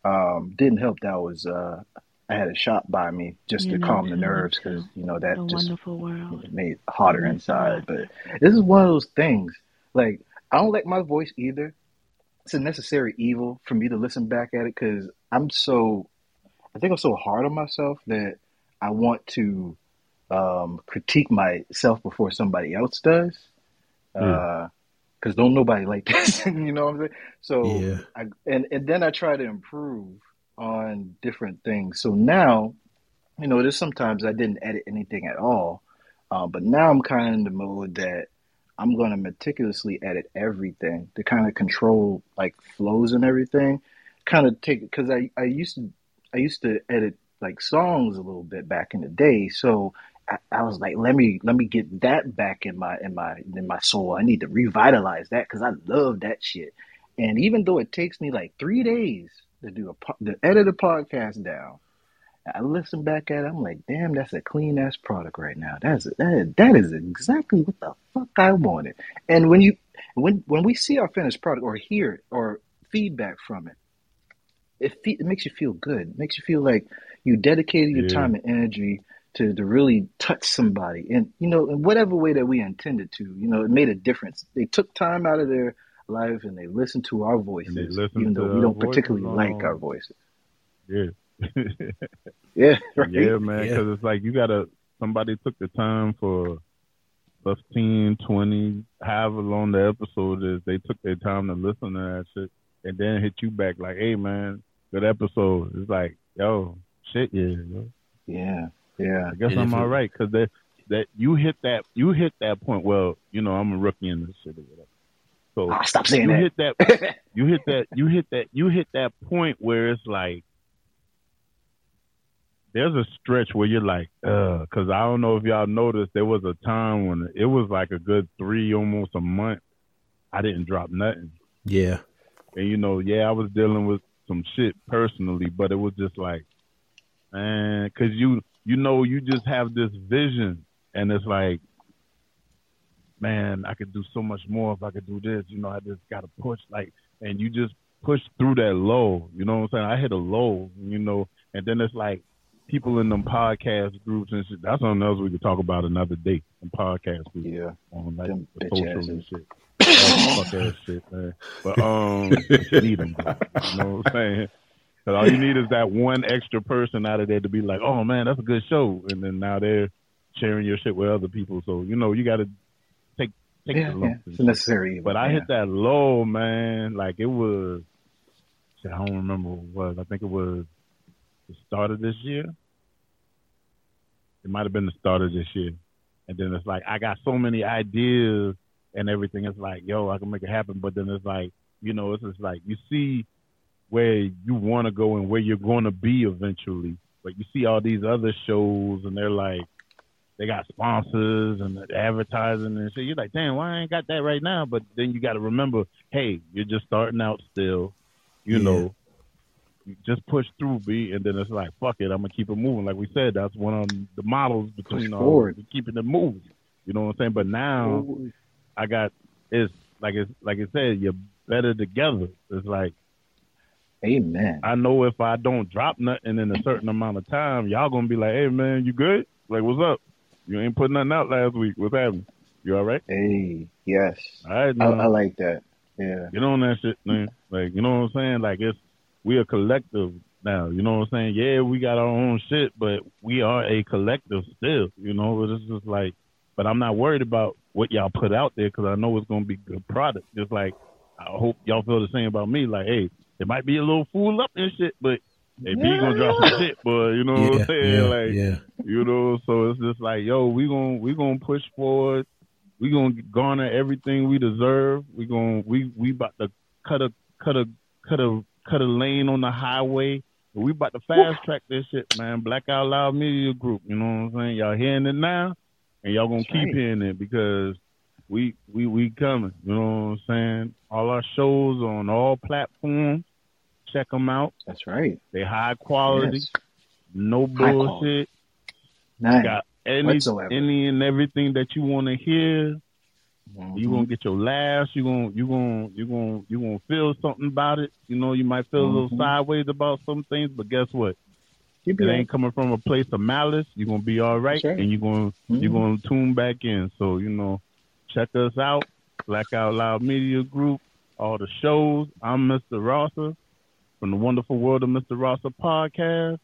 Um, didn't help that I was uh, I had a shot by me just You to calm the nerves because you know that just wonderful world. made it hotter Yes, inside. But this is one of those things. Like I don't like my voice either. It's a necessary evil for me to listen back at it because I'm so. I think I'm so hard on myself that I want to um, critique myself before somebody else does. Yeah. Because don't nobody like this, you know what I'm saying? So Yeah. I, and and then I try to improve on different things. So now, you know, there's sometimes I didn't edit anything at all, uh, but now I'm kind of in the mode that I'm going to meticulously edit everything to kind of control like flows and everything. Kind of take because I I used to I used to edit like songs a little bit back in the day, so. I, I was like, let me let me get that back in my in my in my soul. I need to revitalize that because I love that shit. And even though it takes me like three days to do a po- to edit a podcast down, I listen back at it. I'm like, damn, that's a clean ass product right now. That's that, that is exactly what the fuck I wanted. And when you when when we see our finished product or hear it or feedback from it, it, fe- it makes you feel good. It makes you feel like you dedicated your Yeah. time and energy to to really touch somebody, and you know, in whatever way that we intended to. You know, it made a difference. They took time out of their life and they listen to our voices, even though we don't particularly on- like our voices. Yeah. Yeah, right. Yeah, man, Yeah. because it's like you gotta. Somebody took the time for 15, 20, however long the episode is. They took their time to listen to that shit, and then hit you back like, "Hey, man, good episode." It's like, yo, shit, yeah, yo. Yeah, yeah. I guess And I'm if all right because that that you hit that you hit that point. Well, you know, I'm a rookie in this shit or whatever. So Ah, stop saying you that. hit that you hit that you hit that you hit that point where it's like there's a stretch where you're like uh because i don't know if y'all noticed there was a time when it was like a good three almost a month i didn't drop nothing Yeah. and you know yeah i was dealing with some shit personally but it was just like man because you you know you just have this vision and it's like man i could do so much more if i could do this you know i just gotta push like and you just push through that low you know what i'm saying i hit a low you know and then it's like people in them podcast groups and shit that's something else we could talk about another day in podcast groups Yeah. on like Them the social asses. and shit. Fuck that shit, man. But um, you need them, you know what I'm saying? 'Cause all you need is that one extra person out of there to be like, oh man, that's a good show, and then now they're sharing your shit with other people. So you know you got to Yeah, yeah. It's necessary. But I yeah. hit that low, man. Like it was. shit, I don't remember what it was. I think it was the start of this year. It might have been the start of this year. And then it's like I got so many ideas and everything. It's like, yo, I can make it happen. But then it's like, you know, it's just like you see where you want to go and where you're going to be eventually. But you see all these other shows and they're like, they got sponsors and advertising and shit. You're like, damn, why I ain't got that right now? But then you got to remember, hey, you're just starting out still. You Yeah. know, you just push through, B, and then it's like, fuck it, I'm gonna keep it moving. Like we said, that's one of the models between Push all keeping it moving. You know what I'm saying? But now I got it's like it's like I said, you're better together. It's like Amen. I know if I don't drop nothing in a certain amount of time, y'all gonna be like, hey man, you good? Like what's up? You ain't put nothing out last week. What's happening? You all right? Hey, yes. All right, I. I like that. Yeah. Get on that shit, man. Like, you know what I'm saying? Like, it's we a collective now. You know what I'm saying? Yeah, we got our own shit, but we are a collective still. You know, but it's just like but I'm not worried about what y'all put out there because I know it's gonna be good product. Just like I hope y'all feel the same about me. Like, hey, it might be a little fool up and shit, but hey, B gonna drop some shit, boy. You know what I'm saying? yeah, like, yeah. you know, so it's just like, yo, we gonna we gonna push forward. We gonna garner everything we deserve. We gonna we we about to cut a cut a cut a cut a lane on the highway. We about to fast track this shit, man. Black Out Loud Media Group. You know what I'm saying? Y'all hearing it now, and y'all gonna That's keep right. hearing it because we we we coming. You know what I'm saying? All our shows on all platforms. Check them out. That's right. They high quality, Yes. no bullshit. Nice. Got any Whatsoever. any and everything that you want to hear. Mhm. You gonna get your laughs. You gonna you gonna you gonna you gonna feel something about it. You know, you might feel a little Mhm. sideways about some things, but guess what? Keep It it ain't coming from a place of malice. You're gonna be all right, right. and you're gonna Mhm. you're gonna tune back in. So you know, check us out, Black Out Loud Media Group, all the shows. I'm Mr. Rosser from the Wonderful World of Mr. Rosser podcast,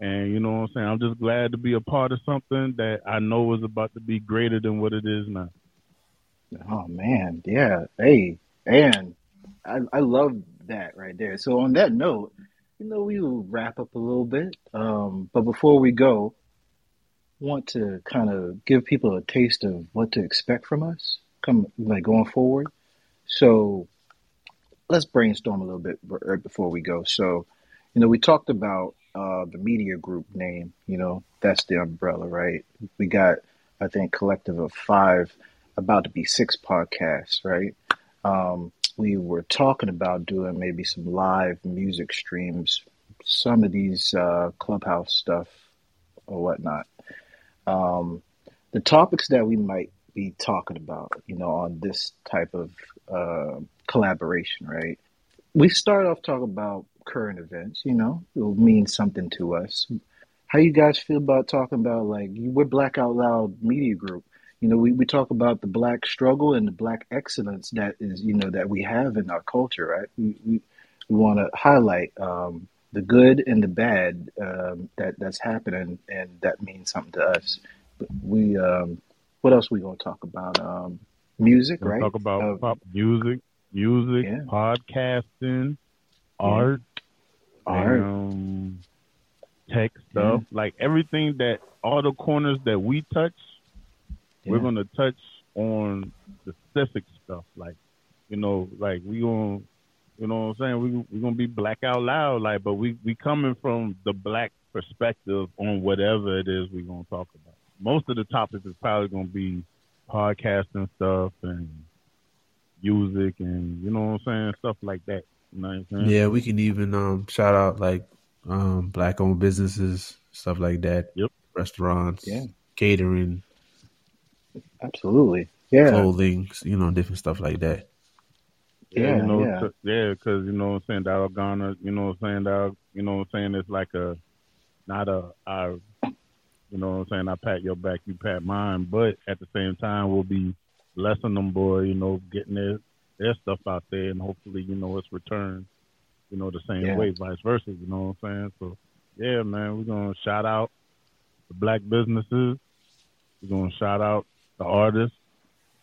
and you know what I'm saying. I'm just glad to be a part of something that I know is about to be greater than what it is now. Oh man, yeah. Hey, and I I love that right there. So on that note, you know, we will wrap up a little bit. Um, but before we go, want to kind of give people a taste of what to expect from us come like going forward. So let's brainstorm a little bit right before we go. So, you know, we talked about uh, the media group name. You know, that's the umbrella, right? We got, I think, collective of five, about to be six podcasts, right? Um, we were talking about doing maybe some live music streams, some of these uh, clubhouse stuff or whatnot. Um, the topics that we might be talking about, you know, on this type of uh, collaboration, right? We start off talking about current events, you know, it will mean something to us. How you guys feel about talking about like we're Black Out Loud Media Group? You know, we, we talk about the black struggle and the black excellence that is, you know, that we have in our culture, right? We we, we want to highlight um, the good and the bad um, that that's happening, and that means something to us. But we, um, what else we gonna talk about? Um, music, We'll right? talk about Uh, pop music, music, Yeah. podcasting, art, Art. um, tech stuff, like everything that all the corners that we touch, we're gonna touch on specific stuff. Like, you know, like we gonna, you know what I'm saying? We we gonna be black out loud, like, but we we coming from the black perspective on whatever it is we're gonna talk about. Most of the topics is probably gonna be podcasting stuff and music and you know what I'm saying, stuff like that. You know what I'm saying? Yeah, we can even um shout out like um black owned businesses, stuff like that. Yep. Restaurants, Yeah. catering, Absolutely, yeah, clothing, you know, different stuff like that. Yeah, you know, yeah. c- yeah, because you know what I'm saying that'll garner, you know what I'm saying that you know what I'm saying it's like a not a I, you know what I'm saying I pat your back, you pat mine, but at the same time we'll be blessing them, boy, you know, getting their their stuff out there, and hopefully you know it's returned, you know, the same Yeah. way, vice versa, you know what I'm saying? So yeah, man, we're gonna shout out the black businesses, we're gonna shout out the artists,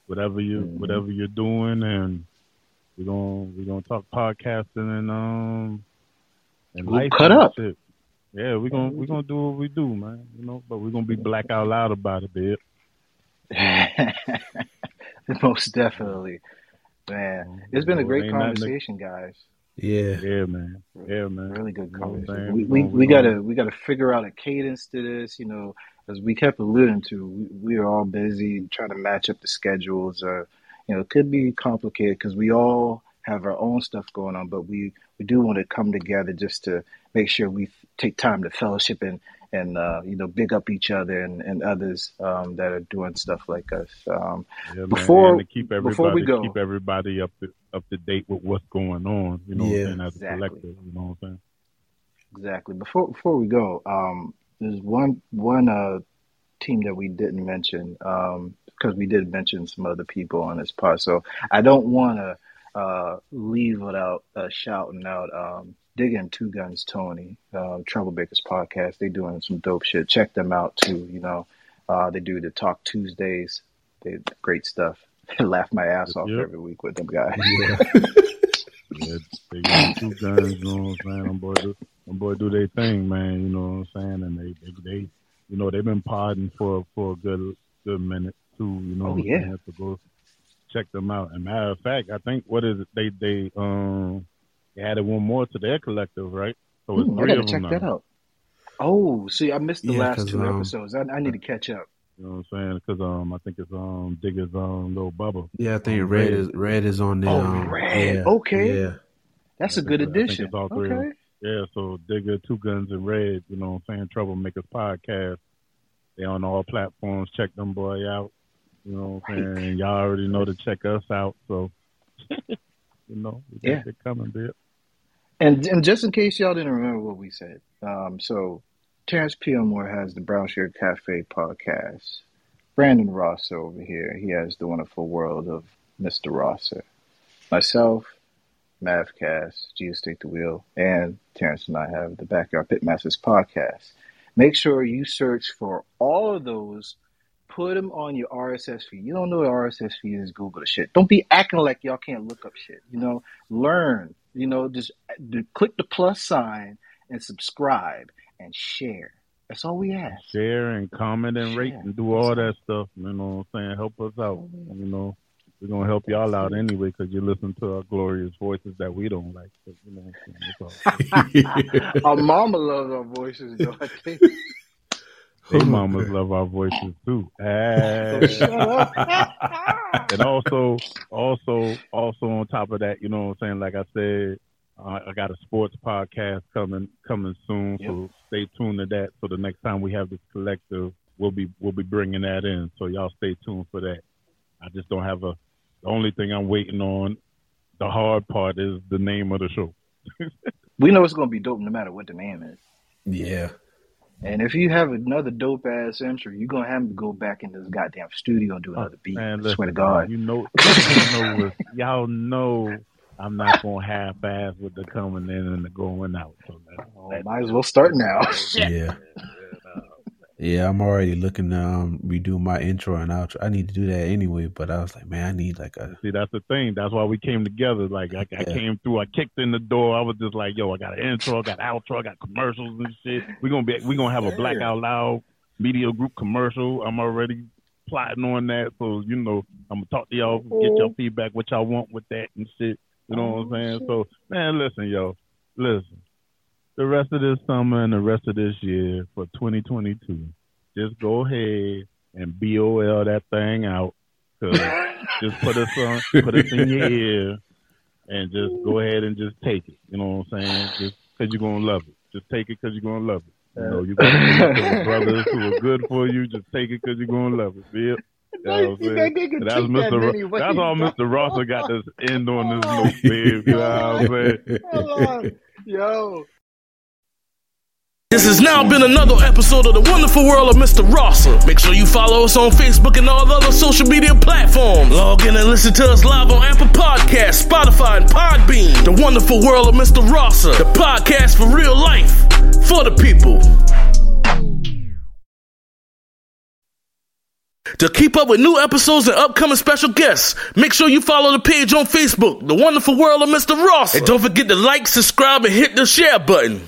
whatever you Mhm. whatever you're doing, and we're gonna we're gonna talk podcasting and um and We'll life cut and up. Shit. Yeah, we're gonna we're gonna do what we do, man. You know, but we're gonna be black out loud about it, babe. most definitely, man. It's been a great Ain't nothing to- conversation, guys. Yeah. Yeah, man. Yeah, man. Really good You know conversation. We We we, gonna- we we gonna- gotta we gotta figure out a cadence to this. You know, as we kept alluding to, we, we are all busy trying to match up the schedules. Or you know, it could be complicated because we all have our own stuff going on, but we we do want to come together just to make sure we take time to fellowship and and uh, you know big up each other and, and others um, that are doing stuff like us. Um, Yeah. Before- keep everybody before we go- keep everybody up to up to date with what's going on, you know what Yeah. I'm saying, as Exactly. a collective, you know what I'm saying? Exactly. Before before we go, um, there's one one uh, team that we didn't mention um, because we did mention some other people on this part. So I don't want to uh, leave without uh, shouting out um, Digging Two Guns Tony, uh, Troublemakers podcast. They doing some dope shit. Check them out too. You know, uh, they do the Talk Tuesdays They great stuff. I laugh my ass off Yep. every week with them guys. Yeah. yeah, they got two guns, you know what I'm saying? Them boy do, them boy do their thing, man, you know what I'm saying? And they, they, they you know, they've been podding for, for a good, good minute too, you know Oh, yeah. saying? So go check them out. And matter of fact, I think, what is it? They, they, um, they added one more to their collective, right? So it's Hmm, I gotta of check them that now. out. Oh, see, I missed the Yeah, last 'cause, two um, episodes. I, I need to catch up. You know what I'm saying? Because um, I think it's um, Digger's um, little Bubba. Yeah, I think Um, red Red. is red is on there. Oh, um, Red. yeah, Okay. Yeah. That's a I good think- I think addition. it's all three Okay. Yeah, so Digger, Two Guns and Red, you know what I'm saying? Troublemakers podcast. They on all platforms. Check them boy out. You know what I'm saying? Y'all already know to check us out. So, you know, we got Yeah. it coming, bitch. And and just in case y'all didn't remember what we said, um, so Terrence Peelmore has the Brown Sugar Cafe podcast. Brandon Rosser over here, he has the wonderful world of Mr. Rosser. Myself, Mavcast, Jesus Take the Wheel, and Terrance and I have the Backyard Pitmasters podcast. Make sure you search for all of those. Put them on your RSS feed. You don't know what RSS feed is, Google the shit. Don't be acting like y'all can't look up shit. You know, learn. You know, just uh, d- click the plus sign and subscribe and share. That's all we ask. Share and comment and rate and do all that stuff. You know what I'm saying? Help us out. Oh, you know, we're going to help y'all out anyway because you listen to our glorious voices that we don't like. So, you know what I'm saying? Our mama loves our voices, though. I think. They mamas love our voices too. And also, also, also on top of that, you know what I'm saying? Like I said, uh, I got a sports podcast coming coming soon, so stay tuned to that. So the next time we have this collective, we'll be we'll be bringing that in. So y'all stay tuned for that. I just don't have a. The only thing I'm waiting on, the hard part is the name of the show. We know it's going to be dope no matter what the name is. Yeah. And if you have another dope ass intro, you're going to have to go back in this goddamn studio and do oh, another beat. Man, I listen, swear to God. you know, y'all know, what- y'all know I'm not gonna half ass with the coming in and the going out. So that, Oh, that- might as well start now. Yeah. Yeah, I'm already looking to um, redo my intro and outro. I need to do that anyway, but I was like, man, I need like a See, that's the thing. That's why we came together. Like I, I came through, I kicked in the door. I was just like, yo, I got an intro, I got outro, I got commercials and shit. We're gonna be, we're gonna have a blackout Loud media group commercial. I'm already plotting on that. So you know, I'm gonna talk to y'all, get your feedback, what y'all want with that and shit. You know what I'm saying? So, man, listen, yo, listen. The rest of this summer and the rest of this year for 2022, just go ahead and BOL that thing out. just put us on, put us in your ear, and just go ahead and just take it. You know what I'm saying? Just because you're gonna love it. Just take it because you're gonna love it. You know, you got brothers who are good for you. Just take it because you're gonna love it. Bill. You know what I'm saying? That's Mr. That's all Mr. Rosser got to end on this note, babe. You know what I'm saying? Yo. This has now been another episode of the wonderful world of Mr. Rosser. Make sure you follow us on Facebook and all the other social media platforms. Log in and listen to us live on Apple Podcasts, Spotify, and Podbean. The wonderful world of Mr. Rosser, the podcast for real life, for the people. To keep up with new episodes and upcoming special guests, make sure you follow the page on Facebook, The Wonderful World of Mr. Ross. And don't forget to like, subscribe, and hit the share button.